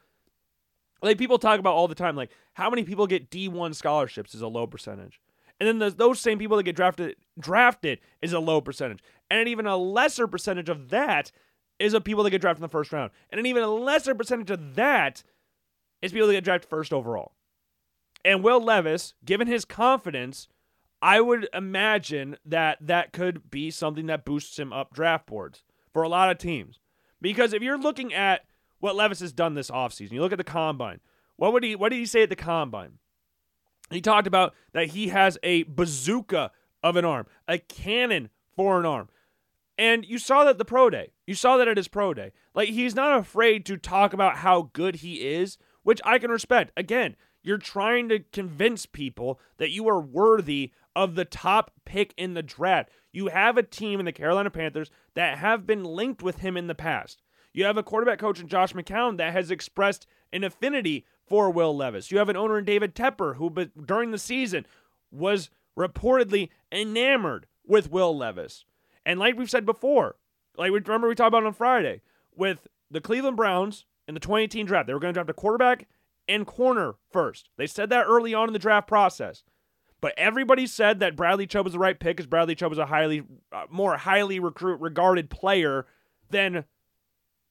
like people talk about all the time, like how many people get D1 scholarships is a low percentage. And then the, those same people that get drafted drafted is a low percentage. And an even a lesser percentage of that is of people that get drafted in the first round. And an even a lesser percentage of that is people that get drafted first overall. And Will Levis, given his confidence, I would imagine that that could be something that boosts him up draft boards for a lot of teams. Because if you're looking at what Levis has done this offseason. You look at the combine. What would he what did he say at the combine? He talked about that he has a bazooka of an arm, a cannon for an arm. And you saw that the pro day. You saw that at his pro day. Like he's not afraid to talk about how good he is, which I can respect. Again, you're trying to convince people that you are worthy of the top pick in the draft. You have a team in the Carolina Panthers that have been linked with him in the past. You have a quarterback coach in Josh McCown that has expressed an affinity for Will Levis. You have an owner in David Tepper who, but during the season, was reportedly enamored with Will Levis. And like we've said before, like we remember we talked about on Friday with the Cleveland Browns in the 2018 draft, they were going to draft a quarterback and corner first. They said that early on in the draft process. But everybody said that Bradley Chubb was the right pick because Bradley Chubb was a highly, uh, more highly recruit regarded player than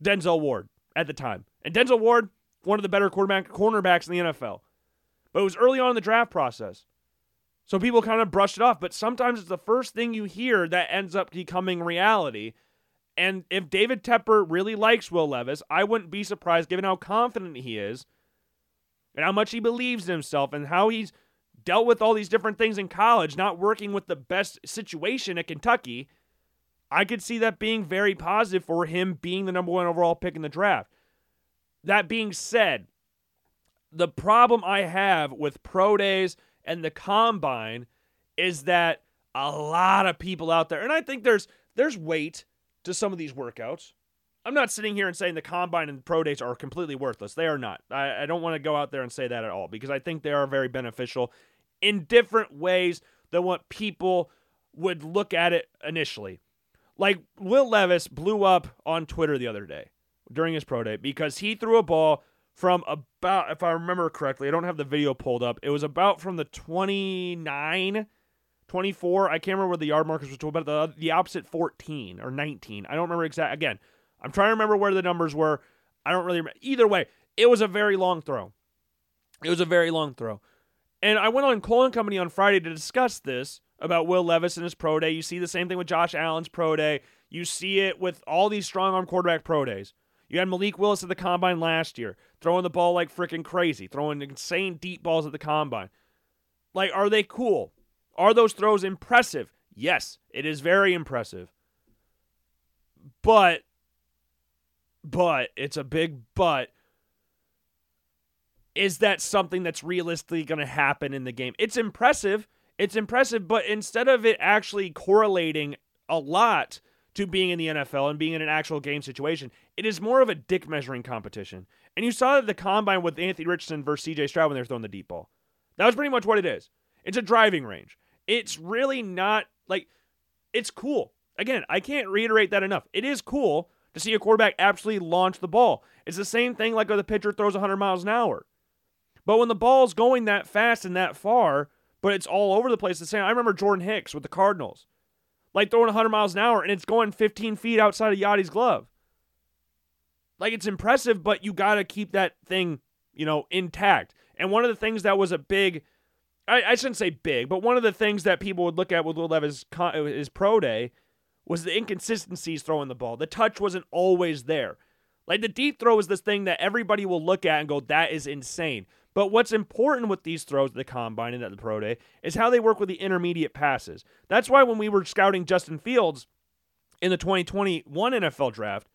Denzel Ward at the time. And Denzel Ward, one of the better quarterback cornerbacks in the NFL. But it was early on in the draft process. So people kind of brushed it off. But sometimes it's the first thing you hear that ends up becoming reality. And if David Tepper really likes Will Levis, I wouldn't be surprised given how confident he is and how much he believes in himself and how he's dealt with all these different things in college, not working with the best situation at Kentucky I could see that being very positive for him being the number one overall pick in the draft. That being said, the problem I have with pro days and the combine is that a lot of people out there, and I think there's there's weight to some of these workouts. I'm not sitting here and saying the combine and pro days are completely worthless. They are not. I, I don't want to go out there and say that at all because I think they are very beneficial in different ways than what people would look at it initially. Like Will Levis blew up on Twitter the other day during his pro day because he threw a ball from about, if I remember correctly, I don't have the video pulled up. It was about from the 29, 24. I can't remember where the yard markers were told, but the, the opposite 14 or 19. I don't remember exact. Again, I'm trying to remember where the numbers were. I don't really remember. Either way, it was a very long throw. It was a very long throw. And I went on Cole and Company on Friday to discuss this about Will Levis and his pro day. You see the same thing with Josh Allen's pro day. You see it with all these strong arm quarterback pro days. You had Malik Willis at the combine last year, throwing the ball like freaking crazy, throwing insane deep balls at the combine. Like, are they cool? Are those throws impressive? Yes, it is very impressive. But, but, it's a big but. Is that something that's realistically going to happen in the game? It's impressive it's impressive, but instead of it actually correlating a lot to being in the NFL and being in an actual game situation, it is more of a dick measuring competition. And you saw that the combine with Anthony Richardson versus CJ Stroud when they were throwing the deep ball. That was pretty much what it is. It's a driving range. It's really not like it's cool. Again, I can't reiterate that enough. It is cool to see a quarterback absolutely launch the ball. It's the same thing like when the pitcher throws 100 miles an hour. But when the ball's going that fast and that far, but it's all over the place. The same. I remember Jordan Hicks with the Cardinals, like throwing 100 miles an hour and it's going 15 feet outside of Yadi's glove. Like it's impressive, but you got to keep that thing, you know, intact. And one of the things that was a big I, I shouldn't say big, but one of the things that people would look at with Will Levis' his pro day was the inconsistencies throwing the ball. The touch wasn't always there. Like the deep throw is this thing that everybody will look at and go, that is insane. But what's important with these throws at the combine and at the pro day is how they work with the intermediate passes. That's why when we were scouting Justin Fields in the 2021 NFL draft,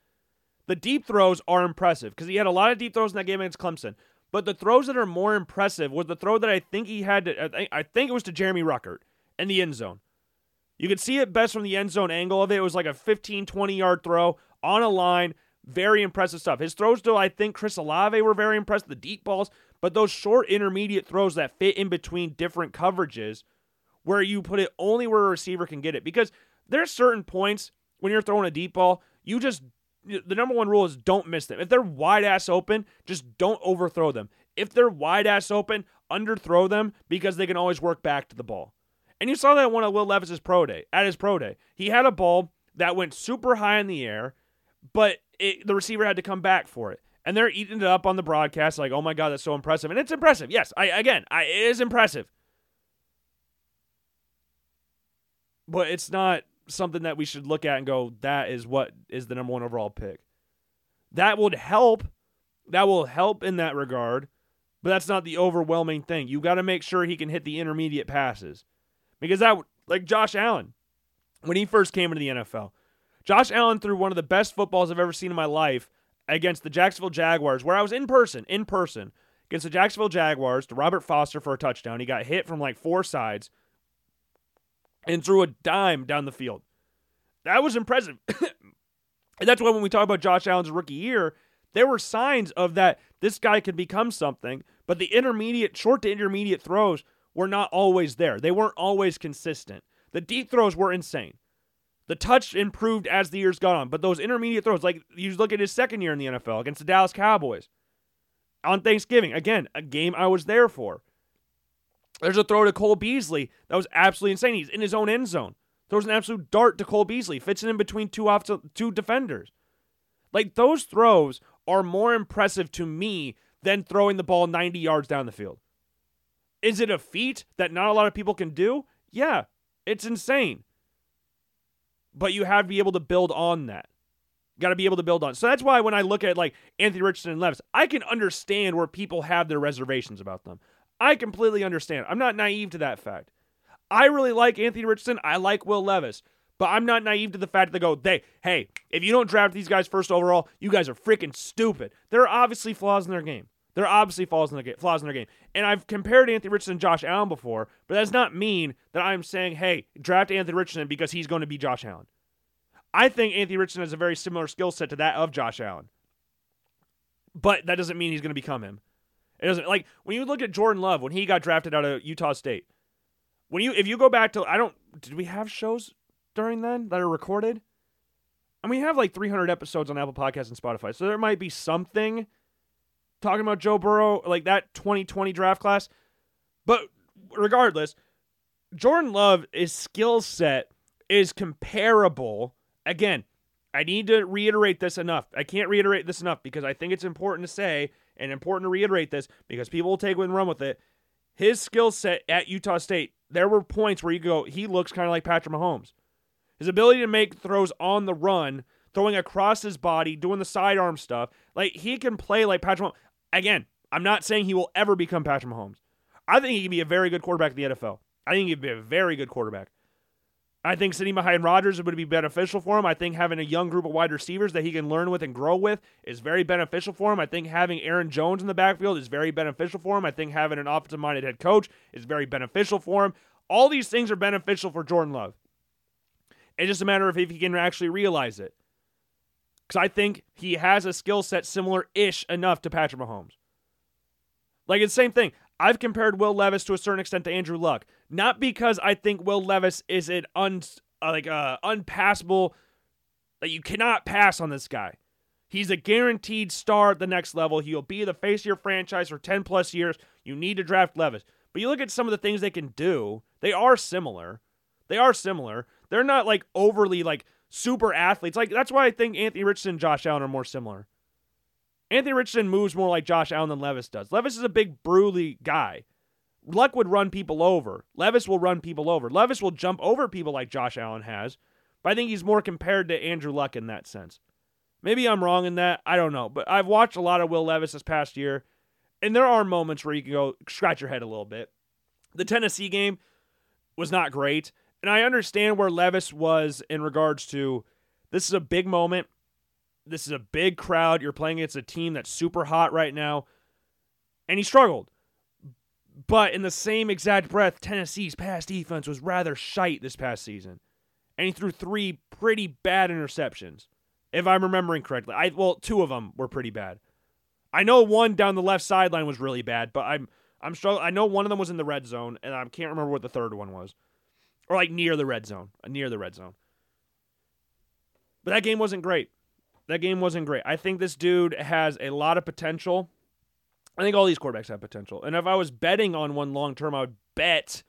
the deep throws are impressive because he had a lot of deep throws in that game against Clemson. But the throws that are more impressive was the throw that I think he had to, I think it was to Jeremy Ruckert in the end zone. You could see it best from the end zone angle of it. It was like a 15, 20 yard throw on a line. Very impressive stuff. His throws to, I think, Chris Olave were very impressive. The deep balls, but those short intermediate throws that fit in between different coverages where you put it only where a receiver can get it. Because there's certain points when you're throwing a deep ball, you just the number one rule is don't miss them. If they're wide ass open, just don't overthrow them. If they're wide ass open, underthrow them because they can always work back to the ball. And you saw that one of Will Levis's pro day at his pro day. He had a ball that went super high in the air, but it, the receiver had to come back for it and they're eating it up on the broadcast like, "Oh my god, that's so impressive." And it's impressive. Yes, I again, I, it is impressive. But it's not something that we should look at and go, "That is what is the number 1 overall pick." That would help. That will help in that regard, but that's not the overwhelming thing. You got to make sure he can hit the intermediate passes. Because that like Josh Allen when he first came into the NFL. Josh Allen threw one of the best footballs I've ever seen in my life against the Jacksonville Jaguars, where I was in person, in person, against the Jacksonville Jaguars to Robert Foster for a touchdown. He got hit from like four sides and threw a dime down the field. That was impressive. and that's why when we talk about Josh Allen's rookie year, there were signs of that this guy could become something, but the intermediate, short to intermediate throws were not always there. They weren't always consistent. The deep throws were insane. The touch improved as the years got on, but those intermediate throws, like you look at his second year in the NFL against the Dallas Cowboys on Thanksgiving, again, a game I was there for. There's a throw to Cole Beasley that was absolutely insane. He's in his own end zone. Throws an absolute dart to Cole Beasley, fits it in between two off two defenders. Like those throws are more impressive to me than throwing the ball 90 yards down the field. Is it a feat that not a lot of people can do? Yeah, it's insane but you have to be able to build on that. Got to be able to build on. So that's why when I look at like Anthony Richardson and Levis, I can understand where people have their reservations about them. I completely understand. I'm not naive to that fact. I really like Anthony Richardson. I like Will Levis. But I'm not naive to the fact that they go, they, hey, if you don't draft these guys first overall, you guys are freaking stupid. There are obviously flaws in their game. There are obviously flaws in, the, flaws in their game. And I've compared Anthony Richardson and Josh Allen before, but that does not mean that I'm saying, hey, draft Anthony Richardson because he's going to be Josh Allen. I think Anthony Richardson has a very similar skill set to that of Josh Allen. But that doesn't mean he's going to become him. It doesn't like when you look at Jordan Love when he got drafted out of Utah State. When you if you go back to I don't did we have shows during then that are recorded? I And we have like 300 episodes on Apple Podcasts and Spotify. So there might be something talking about Joe Burrow, like that 2020 draft class. But regardless, Jordan Love' Love's skill set is comparable. Again, I need to reiterate this enough. I can't reiterate this enough because I think it's important to say and important to reiterate this because people will take and run with it. His skill set at Utah State, there were points where you go, he looks kind of like Patrick Mahomes. His ability to make throws on the run, throwing across his body, doing the sidearm stuff, like he can play like Patrick Mahomes. Again, I'm not saying he will ever become Patrick Mahomes. I think he can be a very good quarterback in the NFL. I think he'd be a very good quarterback. I think sitting behind Rodgers would be beneficial for him. I think having a young group of wide receivers that he can learn with and grow with is very beneficial for him. I think having Aaron Jones in the backfield is very beneficial for him. I think having an offensive minded head coach is very beneficial for him. All these things are beneficial for Jordan Love. It's just a matter of if he can actually realize it. Because I think he has a skill set similar ish enough to Patrick Mahomes. Like it's the same thing. I've compared Will Levis to a certain extent to Andrew Luck, not because I think Will Levis is an un uh, like uh, unpassable that you cannot pass on this guy. He's a guaranteed star at the next level. He'll be the face of your franchise for 10 plus years. You need to draft Levis. But you look at some of the things they can do, they are similar. They are similar. They're not like overly like super athletes. Like that's why I think Anthony Richardson and Josh Allen are more similar. Anthony Richardson moves more like Josh Allen than Levis does. Levis is a big, bruly guy. Luck would run people over. Levis will run people over. Levis will jump over people like Josh Allen has, but I think he's more compared to Andrew Luck in that sense. Maybe I'm wrong in that. I don't know. But I've watched a lot of Will Levis this past year, and there are moments where you can go scratch your head a little bit. The Tennessee game was not great. And I understand where Levis was in regards to this is a big moment. This is a big crowd. You're playing against a team that's super hot right now. And he struggled. But in the same exact breath, Tennessee's pass defense was rather shite this past season. And he threw three pretty bad interceptions, if I'm remembering correctly. I well, two of them were pretty bad. I know one down the left sideline was really bad, but I'm I'm struggling. I know one of them was in the red zone, and I can't remember what the third one was, or like near the red zone, uh, near the red zone. But that game wasn't great. That game wasn't great. I think this dude has a lot of potential. I think all these quarterbacks have potential. And if I was betting on one long term, I would bet,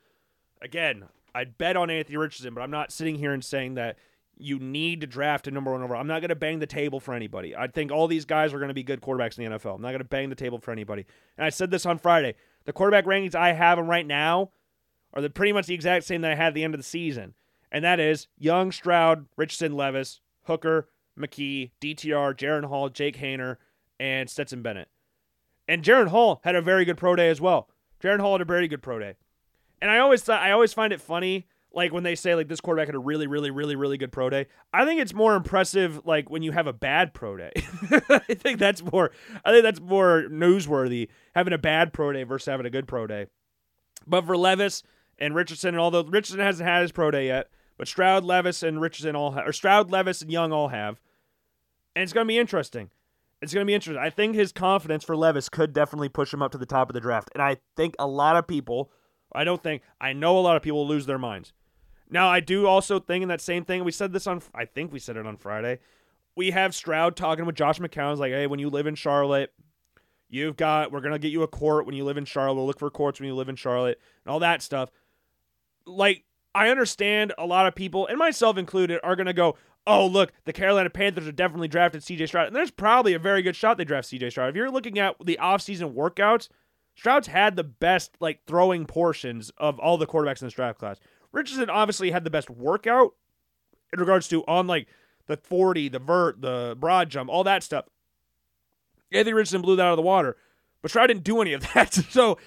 again, I'd bet on Anthony Richardson, but I'm not sitting here and saying that you need to draft a number one overall. I'm not going to bang the table for anybody. I think all these guys are going to be good quarterbacks in the NFL. I'm not going to bang the table for anybody. And I said this on Friday. The quarterback rankings I have them right now are the pretty much the exact same that I had at the end of the season. And that is Young, Stroud, Richardson, Levis, Hooker, McKee, DTR, Jaren Hall, Jake Haener, and Stetson Bennett. And Jaren Hall had a very good pro day as well. Jaren Hall had a very good pro day. And I always I always find it funny, like when they say like this quarterback had a really, really, really, really good pro day. I think it's more impressive like when you have a bad pro day. I think that's more I think that's more newsworthy, having a bad pro day versus having a good pro day. But for Levis and Richardson, and although Richardson hasn't had his pro day yet, but Stroud, Levis, and Richardson all have, or Stroud, Levis, and Young all have. And it's going to be interesting. It's going to be interesting. I think his confidence for Levis could definitely push him up to the top of the draft. And I think a lot of people, I don't think, I know a lot of people lose their minds. Now, I do also think in that same thing, we said this on, I think we said it on Friday. We have Stroud talking with Josh McCown. like, hey, when you live in Charlotte, you've got, we're going to get you a court when you live in Charlotte. We'll look for courts when you live in Charlotte and all that stuff. Like, I understand a lot of people, and myself included, are going to go, oh, look, the Carolina Panthers are definitely drafted CJ Stroud. And there's probably a very good shot they draft CJ Stroud. If you're looking at the offseason workouts, Stroud's had the best like throwing portions of all the quarterbacks in this draft class. Richardson obviously had the best workout in regards to on like the 40, the vert, the broad jump, all that stuff. Anthony Richardson blew that out of the water, but Stroud didn't do any of that. so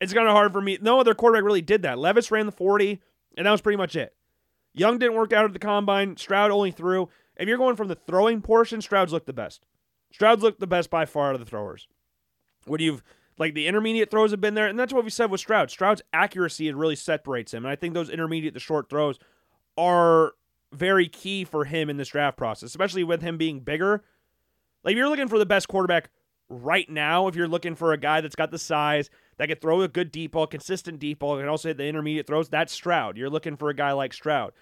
it's kind of hard for me. No other quarterback really did that. Levis ran the 40. And that was pretty much it. Young didn't work out at the combine. Stroud only threw. If you're going from the throwing portion, Stroud's looked the best. Stroud's looked the best by far out of the throwers. When you've like the intermediate throws have been there, and that's what we said with Stroud. Stroud's accuracy really separates him, and I think those intermediate to short throws are very key for him in this draft process, especially with him being bigger. Like if you're looking for the best quarterback right now, if you're looking for a guy that's got the size, that could throw a good deep ball, consistent deep ball, and also hit the intermediate throws. That's Stroud. You're looking for a guy like Stroud.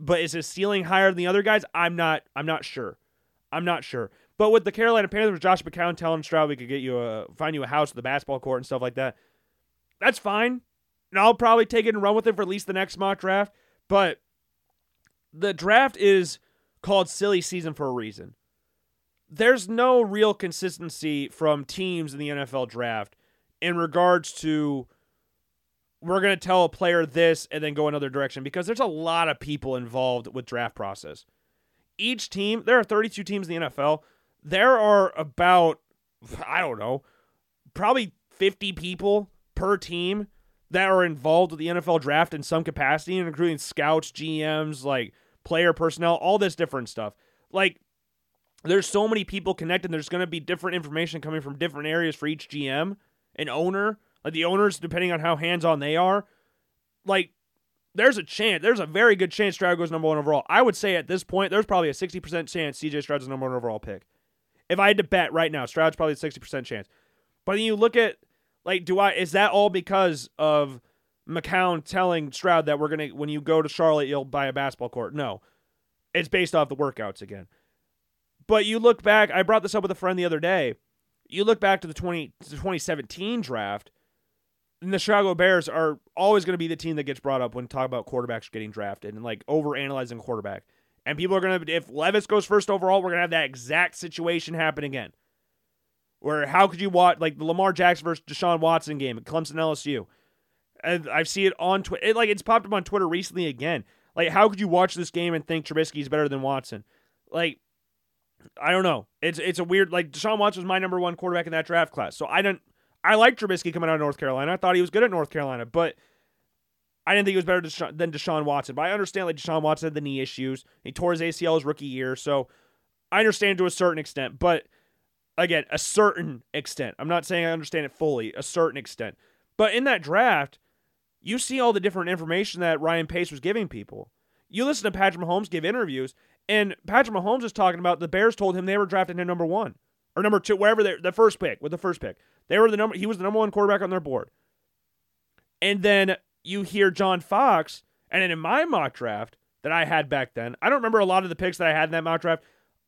But is his ceiling higher than the other guys? I'm not. I'm not sure. I'm not sure. But with the Carolina Panthers, Josh McCown telling Stroud we could get you a find you a house with a basketball court and stuff like that. That's fine. And I'll probably take it and run with it for at least the next mock draft. But the draft is called silly season for a reason. There's no real consistency from teams in the NFL draft in regards to we're going to tell a player this and then go another direction because there's a lot of people involved with draft process. Each team, there are 32 teams in the NFL. There are about I don't know, probably 50 people per team that are involved with the NFL draft in some capacity, including scouts, GMs, like player personnel, all this different stuff. Like there's so many people connected. There's going to be different information coming from different areas for each GM an owner, like the owners, depending on how hands on they are, like there's a chance, there's a very good chance Stroud goes number one overall. I would say at this point, there's probably a 60% chance CJ Stroud's number one overall pick. If I had to bet right now, Stroud's probably a 60% chance. But then you look at, like, do I, is that all because of McCown telling Stroud that we're going to, when you go to Charlotte, you'll buy a basketball court? No. It's based off the workouts again. But you look back, I brought this up with a friend the other day you look back to the 20, 2017 draft, and the Chicago Bears are always going to be the team that gets brought up when talk about quarterbacks getting drafted and like over analyzing quarterback. And people are going to, if Levis goes first overall, we're going to have that exact situation happen again. Where how could you watch like the Lamar Jackson versus Deshaun Watson game at Clemson LSU? And I've seen it on Twitter. It, like it's popped up on Twitter recently again. Like how could you watch this game and think Trubisky's better than Watson? Like I don't know. It's it's a weird like Deshaun Watson was my number one quarterback in that draft class. So I don't I like Trubisky coming out of North Carolina. I thought he was good at North Carolina, but I didn't think he was better than Deshaun Watson. But I understand like Deshaun Watson had the knee issues. He tore his ACL his rookie year, so I understand to a certain extent. But again, a certain extent. I'm not saying I understand it fully. A certain extent. But in that draft, you see all the different information that Ryan Pace was giving people. You listen to Patrick Mahomes give interviews, and Patrick Mahomes is talking about the Bears told him they were drafting him number one or number two, wherever they the first pick with the first pick. They were the number. He was the number one quarterback on their board. And then you hear John Fox, and then in my mock draft that I had back then, I don't remember a lot of the picks that I had in that mock draft,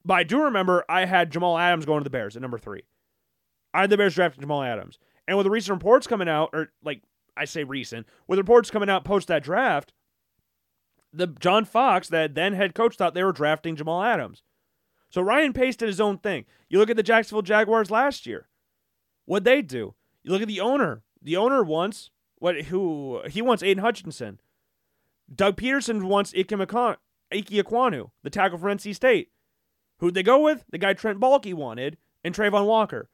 but I do remember I had Jamal Adams going to the Bears at number three. I had the Bears drafting Jamal Adams, and with the recent reports coming out, or like I say recent, with reports coming out post that draft, the John Fox, that then head coach, thought they were drafting Jamal Adams. So Ryan Pace did his own thing. You look at the Jacksonville Jaguars last year. What'd they do? You look at the owner. The owner wants what who he wants Aidan Hutchinson. Doug Pederson wants Ike, McCon- Ike Ekwonu, the tackle for NC State. Who'd they go with? The guy Trent Baalke wanted, and Travon Walker.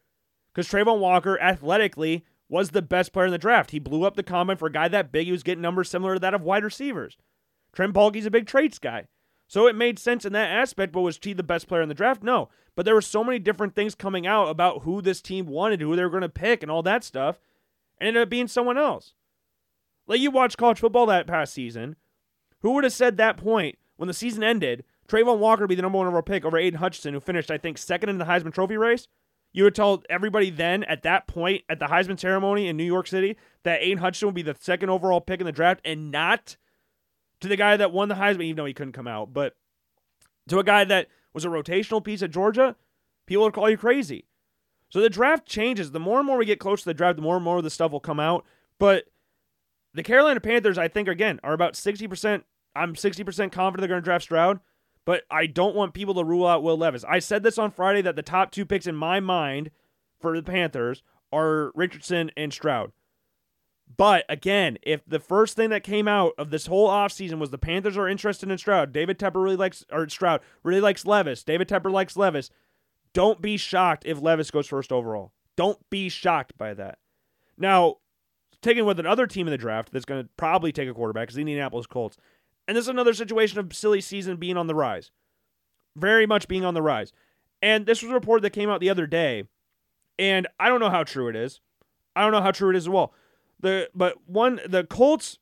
Because Travon Walker athletically was the best player in the draft. He blew up the combine for a guy that big. He was getting numbers similar to that of wide receivers. Trent Baalke's a big traits guy. So it made sense in that aspect, but was he the best player in the draft? No. But there were so many different things coming out about who this team wanted, who they were going to pick, and all that stuff. And ended up being someone else. Like you watched college football that past season. Who would have said that point when the season ended, Travon Walker be the number one overall pick over Aidan Hutchinson, who finished, I think, second in the Heisman Trophy race? You would tell everybody then at that point at the Heisman ceremony in New York City that Aidan Hutchinson would be the second overall pick in the draft and not to the guy that won the Heisman, even though he couldn't come out, but to a guy that was a rotational piece at Georgia, people would call you crazy. So the draft changes. The more and more we get close to the draft, the more and more of the stuff will come out. But the Carolina Panthers, I think, again, are about 60%. I'm 60% confident they're going to draft Stroud but I don't want people to rule out Will Levis. I said this on Friday that the top two picks in my mind for the Panthers are Richardson and Stroud. But again, if the first thing that came out of this whole offseason was the Panthers are interested in Stroud, David Tepper really likes or Stroud really likes Levis, David Tepper likes Levis, don't be shocked if Levis goes first overall. Don't be shocked by that. Now, taking with another team in the draft that's going to probably take a quarterback is the Indianapolis Colts. And this is another situation of silly season being on the rise. Very much being on the rise. And this was a report that came out the other day. And I don't know how true it is. I don't know how true it is as well. The but one the Colts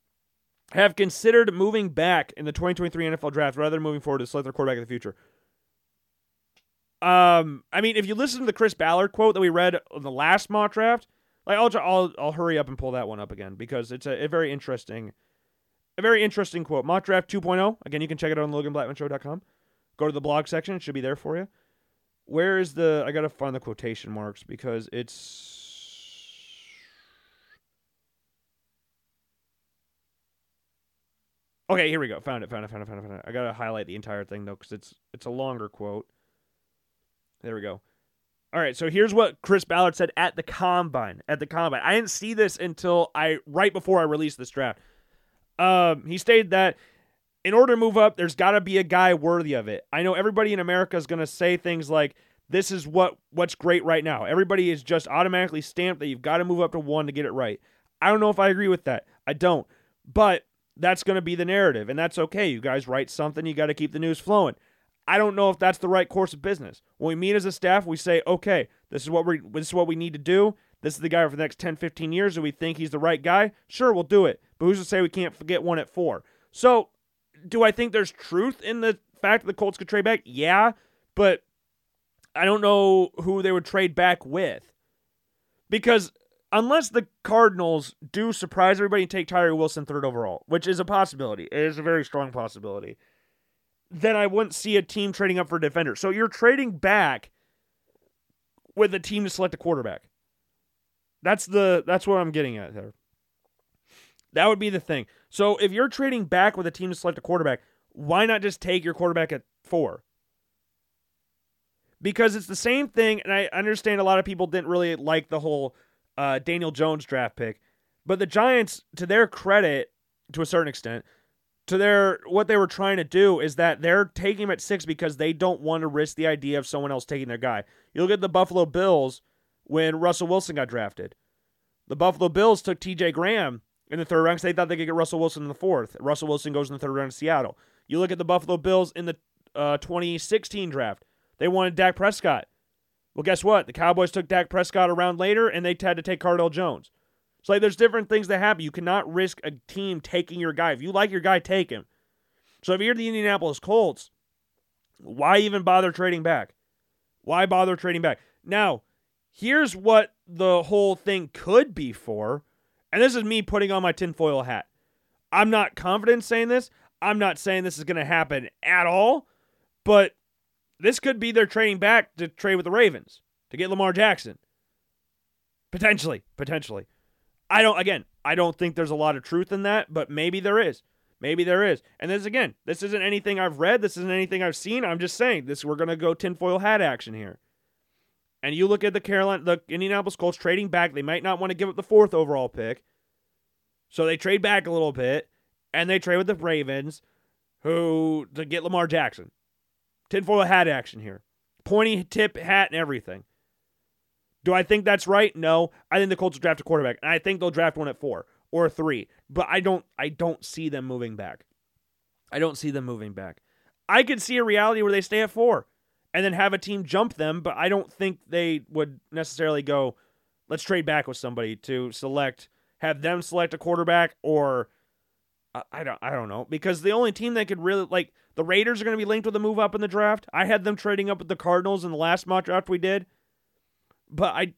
have considered moving back in the 2023 NFL draft rather than moving forward to select their quarterback in the future. Um, I mean, if you listen to the Chris Ballard quote that we read in the last mock draft, like I'll I'll I'll hurry up and pull that one up again because it's a, a very interesting a very interesting quote. Mock Draft 2.0. Again, you can check it out on LoganBlackmanShow.com. Go to the blog section. It should be there for you. Where is the... I got to find the quotation marks because it's... Okay, here we go. Found it, found it, found it, found it, found it. I got to highlight the entire thing, though, because it's, it's a longer quote. There we go. All right, so here's what Chris Ballard said at the combine. At the combine, I didn't see this until I right before I released this draft. Um, he stated that in order to move up, there's got to be a guy worthy of it. I know everybody in America is to say things like, "This is what what's great right now." Everybody is just automatically stamped that you've got to move up to one to get it right. I don't know if I agree with that. I don't, but that's going to be the narrative, and that's okay. You guys write something, you got to keep the news flowing. I don't know if that's the right course of business. When we meet as a staff, we say, "Okay, this is what we this is what we need to do. This is the guy for the next 10, 15 years, and we think he's the right guy. Sure, we'll do it. But who's to say we can't forget one at four? So, do I think there's truth in the fact that the Colts could trade back? Yeah, but I don't know who they would trade back with. Because unless the Cardinals do surprise everybody and take Tyree Wilson third overall, which is a possibility, it is a very strong possibility, then I wouldn't see a team trading up for a defender. So you're trading back with a team to select a quarterback. That's the that's what I'm getting at there. That would be the thing. So if you're trading back with a team to select a quarterback, why not just take your quarterback at four? because it's the same thing. And I understand a lot of people didn't really like the whole uh, Daniel Jones draft pick, but the Giants, to their credit, to a certain extent, to their what they were trying to do is that they're taking him at six because they don't want to risk the idea of someone else taking their guy. You look at the Buffalo Bills when Russell Wilson got drafted. The Buffalo Bills took T.J. Graham in the third round because they thought they could get Russell Wilson in the fourth. Russell Wilson goes in the third round to Seattle. You look at the Buffalo Bills in the uh, 2016 draft. They wanted Dak Prescott. Well, guess what? The Cowboys took Dak Prescott around later, and they had to take Cardale Jones. So like, there's different things that happen. You cannot risk a team taking your guy. If you like your guy, take him. So if you're the Indianapolis Colts, why even bother trading back? Why bother trading back? Now, here's what the whole thing could be for, and this is me putting on my tinfoil hat. I'm not confident saying this. I'm not saying this is going to happen at all, but this could be their trading back to trade with the Ravens to get Lamar Jackson. Potentially, potentially. I don't again, I don't think there's a lot of truth in that, but maybe there is. Maybe there is. And this again, this isn't anything I've read, this isn't anything I've seen. I'm just saying this we're gonna go tinfoil hat action here. And you look at the Carolina the Indianapolis Colts trading back, they might not want to give up the fourth overall pick. So they trade back a little bit, and they trade with the Ravens, who to get Lamar Jackson. Tinfoil hat action here. Pointy tip hat and everything. Do I think that's right? No. I think the Colts will draft a quarterback, and I think they'll draft one at four or three. But I don't I don't see them moving back. I don't see them moving back. I could see a reality where they stay at four and then have a team jump them, but I don't think they would necessarily go, let's trade back with somebody to select, have them select a quarterback or I don't I don't know. Because the only team that could really like the Raiders are gonna be linked with a move up in the draft. I had them trading up with the Cardinals in the last mock draft we did. But I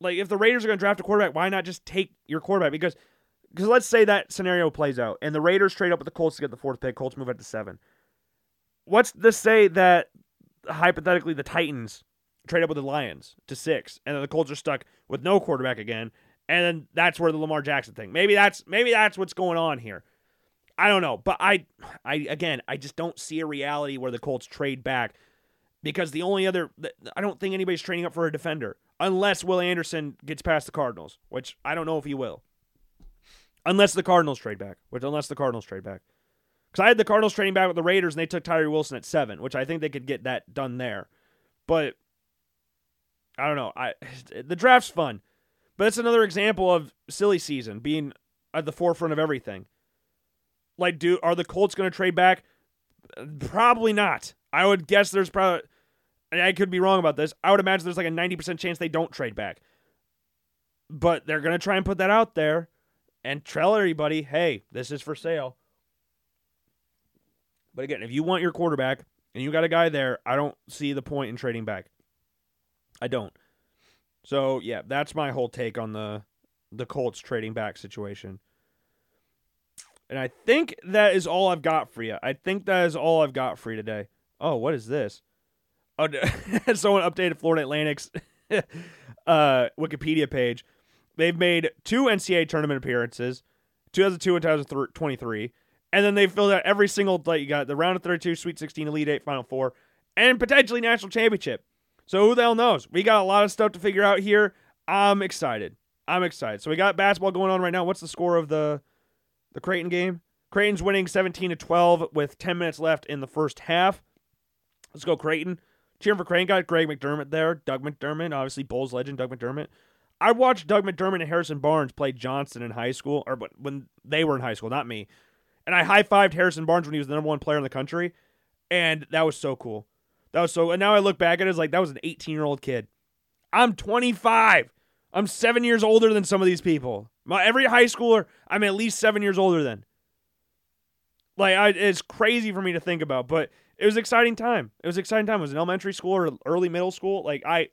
like if the Raiders are going to draft a quarterback, why not just take your quarterback? Because because let's say that scenario plays out and the Raiders trade up with the Colts to get the fourth pick. Colts move up to seven. What's to say that hypothetically the Titans trade up with the Lions to six, and then the Colts are stuck with no quarterback again, and then that's where the Lamar Jackson thing. Maybe that's maybe that's what's going on here. I don't know, but I, I again, I just don't see a reality where the Colts trade back because the only other I don't think anybody's training up for a defender unless Will Anderson gets past the Cardinals, which I don't know if he will. Unless the Cardinals trade back, which unless the Cardinals trade back. Cuz I had the Cardinals trading back with the Raiders and they took Tyree Wilson at 7, which I think they could get that done there. But I don't know. I the draft's fun. But it's another example of silly season being at the forefront of everything. Like do are the Colts going to trade back? Probably not. I would guess there's probably I could be wrong about this. I would imagine there's like a 90% chance they don't trade back. But they're going to try and put that out there and tell everybody, hey, this is for sale. But again, if you want your quarterback and you got a guy there, I don't see the point in trading back. I don't. So yeah, that's my whole take on the the Colts trading back situation. And I think that is all I've got for you. I think that is all I've got for you today. Oh, what is this? Oh, someone updated Florida Atlantic's uh, Wikipedia page. They've made two NCAA tournament appearances, 2002 and 2023, and then they filled out every single like you got the round of 32, Sweet 16, Elite Eight, Final Four, and potentially national championship. So who the hell knows? We got a lot of stuff to figure out here. I'm excited. I'm excited. So we got basketball going on right now. What's the score of the the Creighton game? Creighton's winning 17 to 12 with 10 minutes left in the first half. Let's go Creighton. Cheering for Creighton. Got Greg McDermott there. Doug McDermott, obviously Bulls legend Doug McDermott. I watched Doug McDermott and Harrison Barnes play Johnson in high school, or when they were in high school, not me. And I high fived Harrison Barnes when he was the number one player in the country, and that was so cool. That was so. And now I look back at it as like that was an 18 year old kid. I'm 25. I'm seven years older than some of these people. My, every high schooler, I'm at least seven years older than. Like I, it's crazy for me to think about, but it was exciting time. It was exciting time. It was an elementary school or early middle school. Like I,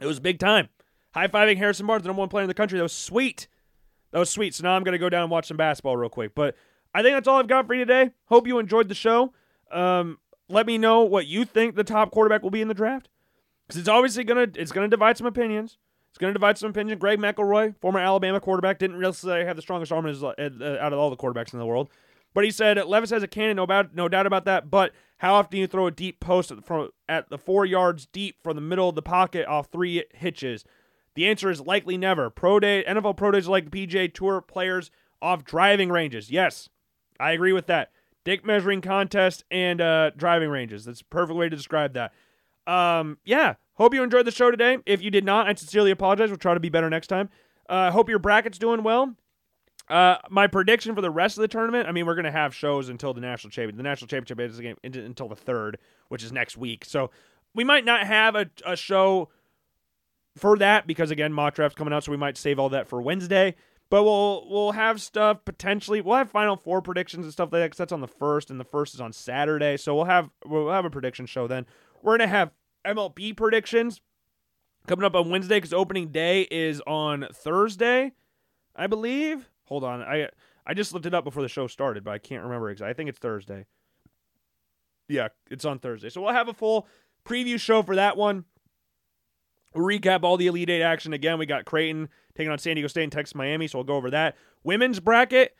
it was big time. High fiving Harrison Barnes, the number one player in the country. That was sweet. That was sweet. So now I'm gonna go down and watch some basketball real quick. But I think that's all I've got for you today. Hope you enjoyed the show. Um, let me know what you think the top quarterback will be in the draft, because it's obviously gonna it's gonna divide some opinions. It's going to divide some opinion. Greg McElroy, former Alabama quarterback, didn't really say have the strongest arm uh, out of all the quarterbacks in the world. But he said Levis has a cannon, no no doubt about that. But how often do you throw a deep post at the, from, at the four yards deep from the middle of the pocket off three hitches? The answer is likely never. Pro day, NFL pro days like PGA Tour players off driving ranges. Yes, I agree with that. Dick measuring contest and uh, driving ranges. That's a perfect way to describe that. Um, yeah, hope you enjoyed the show today. If you did not, I sincerely apologize. We'll try to be better next time. Uh, hope your bracket's doing well. Uh, my prediction for the rest of the tournament. I mean, we're gonna have shows until the national championship. The national championship is game until the third, which is next week. So we might not have a, a show for that because again, mock draft's coming out, so we might save all that for Wednesday. But we'll we'll have stuff potentially. We'll have Final Four predictions and stuff like that. Cause that's on the first, and the first is on Saturday. So we'll have we'll have a prediction show then. We're gonna have MLB predictions coming up on Wednesday because opening day is on Thursday, I believe. Hold on, I I just looked it up before the show started, but I can't remember exactly. I think it's Thursday. Yeah, it's on Thursday. So we'll have a full preview show for that one. We'll recap all the Elite Eight action again. We got Creighton taking on San Diego State and Texas Miami, so we'll go over that. Women's bracket.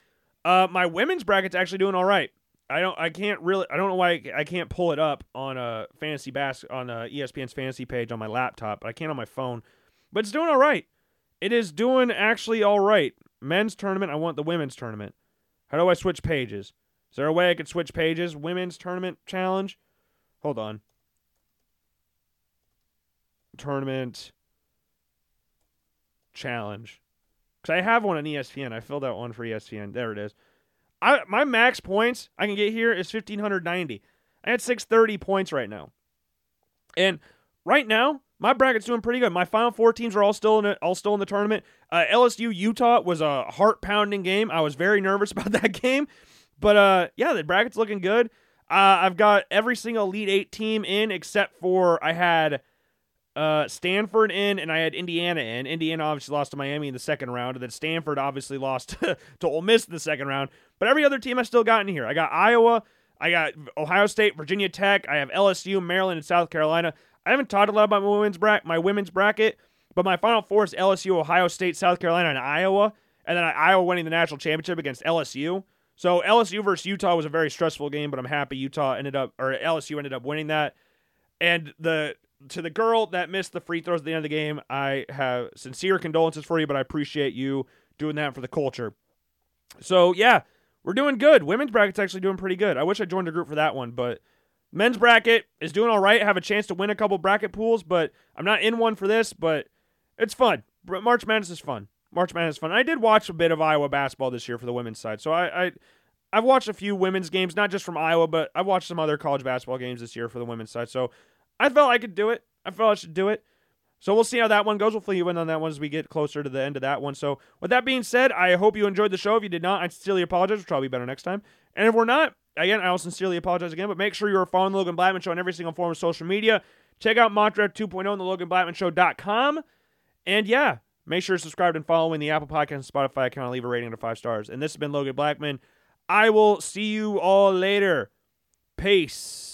Uh, my women's bracket's actually doing all right. I don't. I can't really. I don't know why I can't pull it up on a fantasy bas on uh, a ESPN's fantasy page on my laptop, but I can't on my phone. But it's doing all right. It is doing actually all right. Men's tournament. I want the women's tournament. How do I switch pages? Is there a way I could switch pages? Women's tournament challenge. Hold on. Tournament challenge. Because I have one on ESPN. I filled out one for ESPN. There it is. I my max points I can get here is fifteen hundred ninety. I had six thirty points right now, and right now my bracket's doing pretty good. My final four teams are all still in it, all still in the tournament. Uh, LSU Utah was a heart pounding game. I was very nervous about that game, but uh, yeah, the bracket's looking good. Uh, I've got every single Elite Eight team in except for I had uh, Stanford in, and I had Indiana in. Indiana obviously lost to Miami in the second round, and then Stanford obviously lost to, Ole Miss in the second round. But every other team I still got in here. I got Iowa, I got Ohio State, Virginia Tech, I have LSU, Maryland, and South Carolina. I haven't talked a lot about my women's bracket, my women's bracket, but my final four is LSU, Ohio State, South Carolina, and Iowa, and then Iowa winning the national championship against LSU. So LSU versus Utah was a very stressful game, but I'm happy Utah ended up or LSU ended up winning that. And the to the girl that missed the free throws at the end of the game, I have sincere condolences for you, but I appreciate you doing that for the culture. So yeah, we're doing good. Women's bracket's actually doing pretty good. I wish I joined a group for that one, but men's bracket is doing all right. I have a chance to win a couple bracket pools, but I'm not in one for this, but it's fun. March Madness is fun. March Madness is fun. I did watch a bit of Iowa basketball this year for the women's side, so I, I I've watched a few women's games, not just from Iowa, but I've watched some other college basketball games this year for the women's side. So I felt I could do it. I felt I should do it. So we'll see how that one goes. Hopefully you win on that one as we get closer to the end of that one. So with that being said, I hope you enjoyed the show. If you did not, I sincerely apologize. We'll to be better next time. And if we're not, again, I will sincerely apologize again. But make sure you are following the Logan Blackman Show on every single form of social media. Check out Mock Draft 2.0 on the LoganBlackmanShow.com. And yeah, make sure to subscribe and follow in the Apple Podcast and Spotify account. Leave a rating of five stars. And this has been Logan Blackman. I will see you all later. Peace.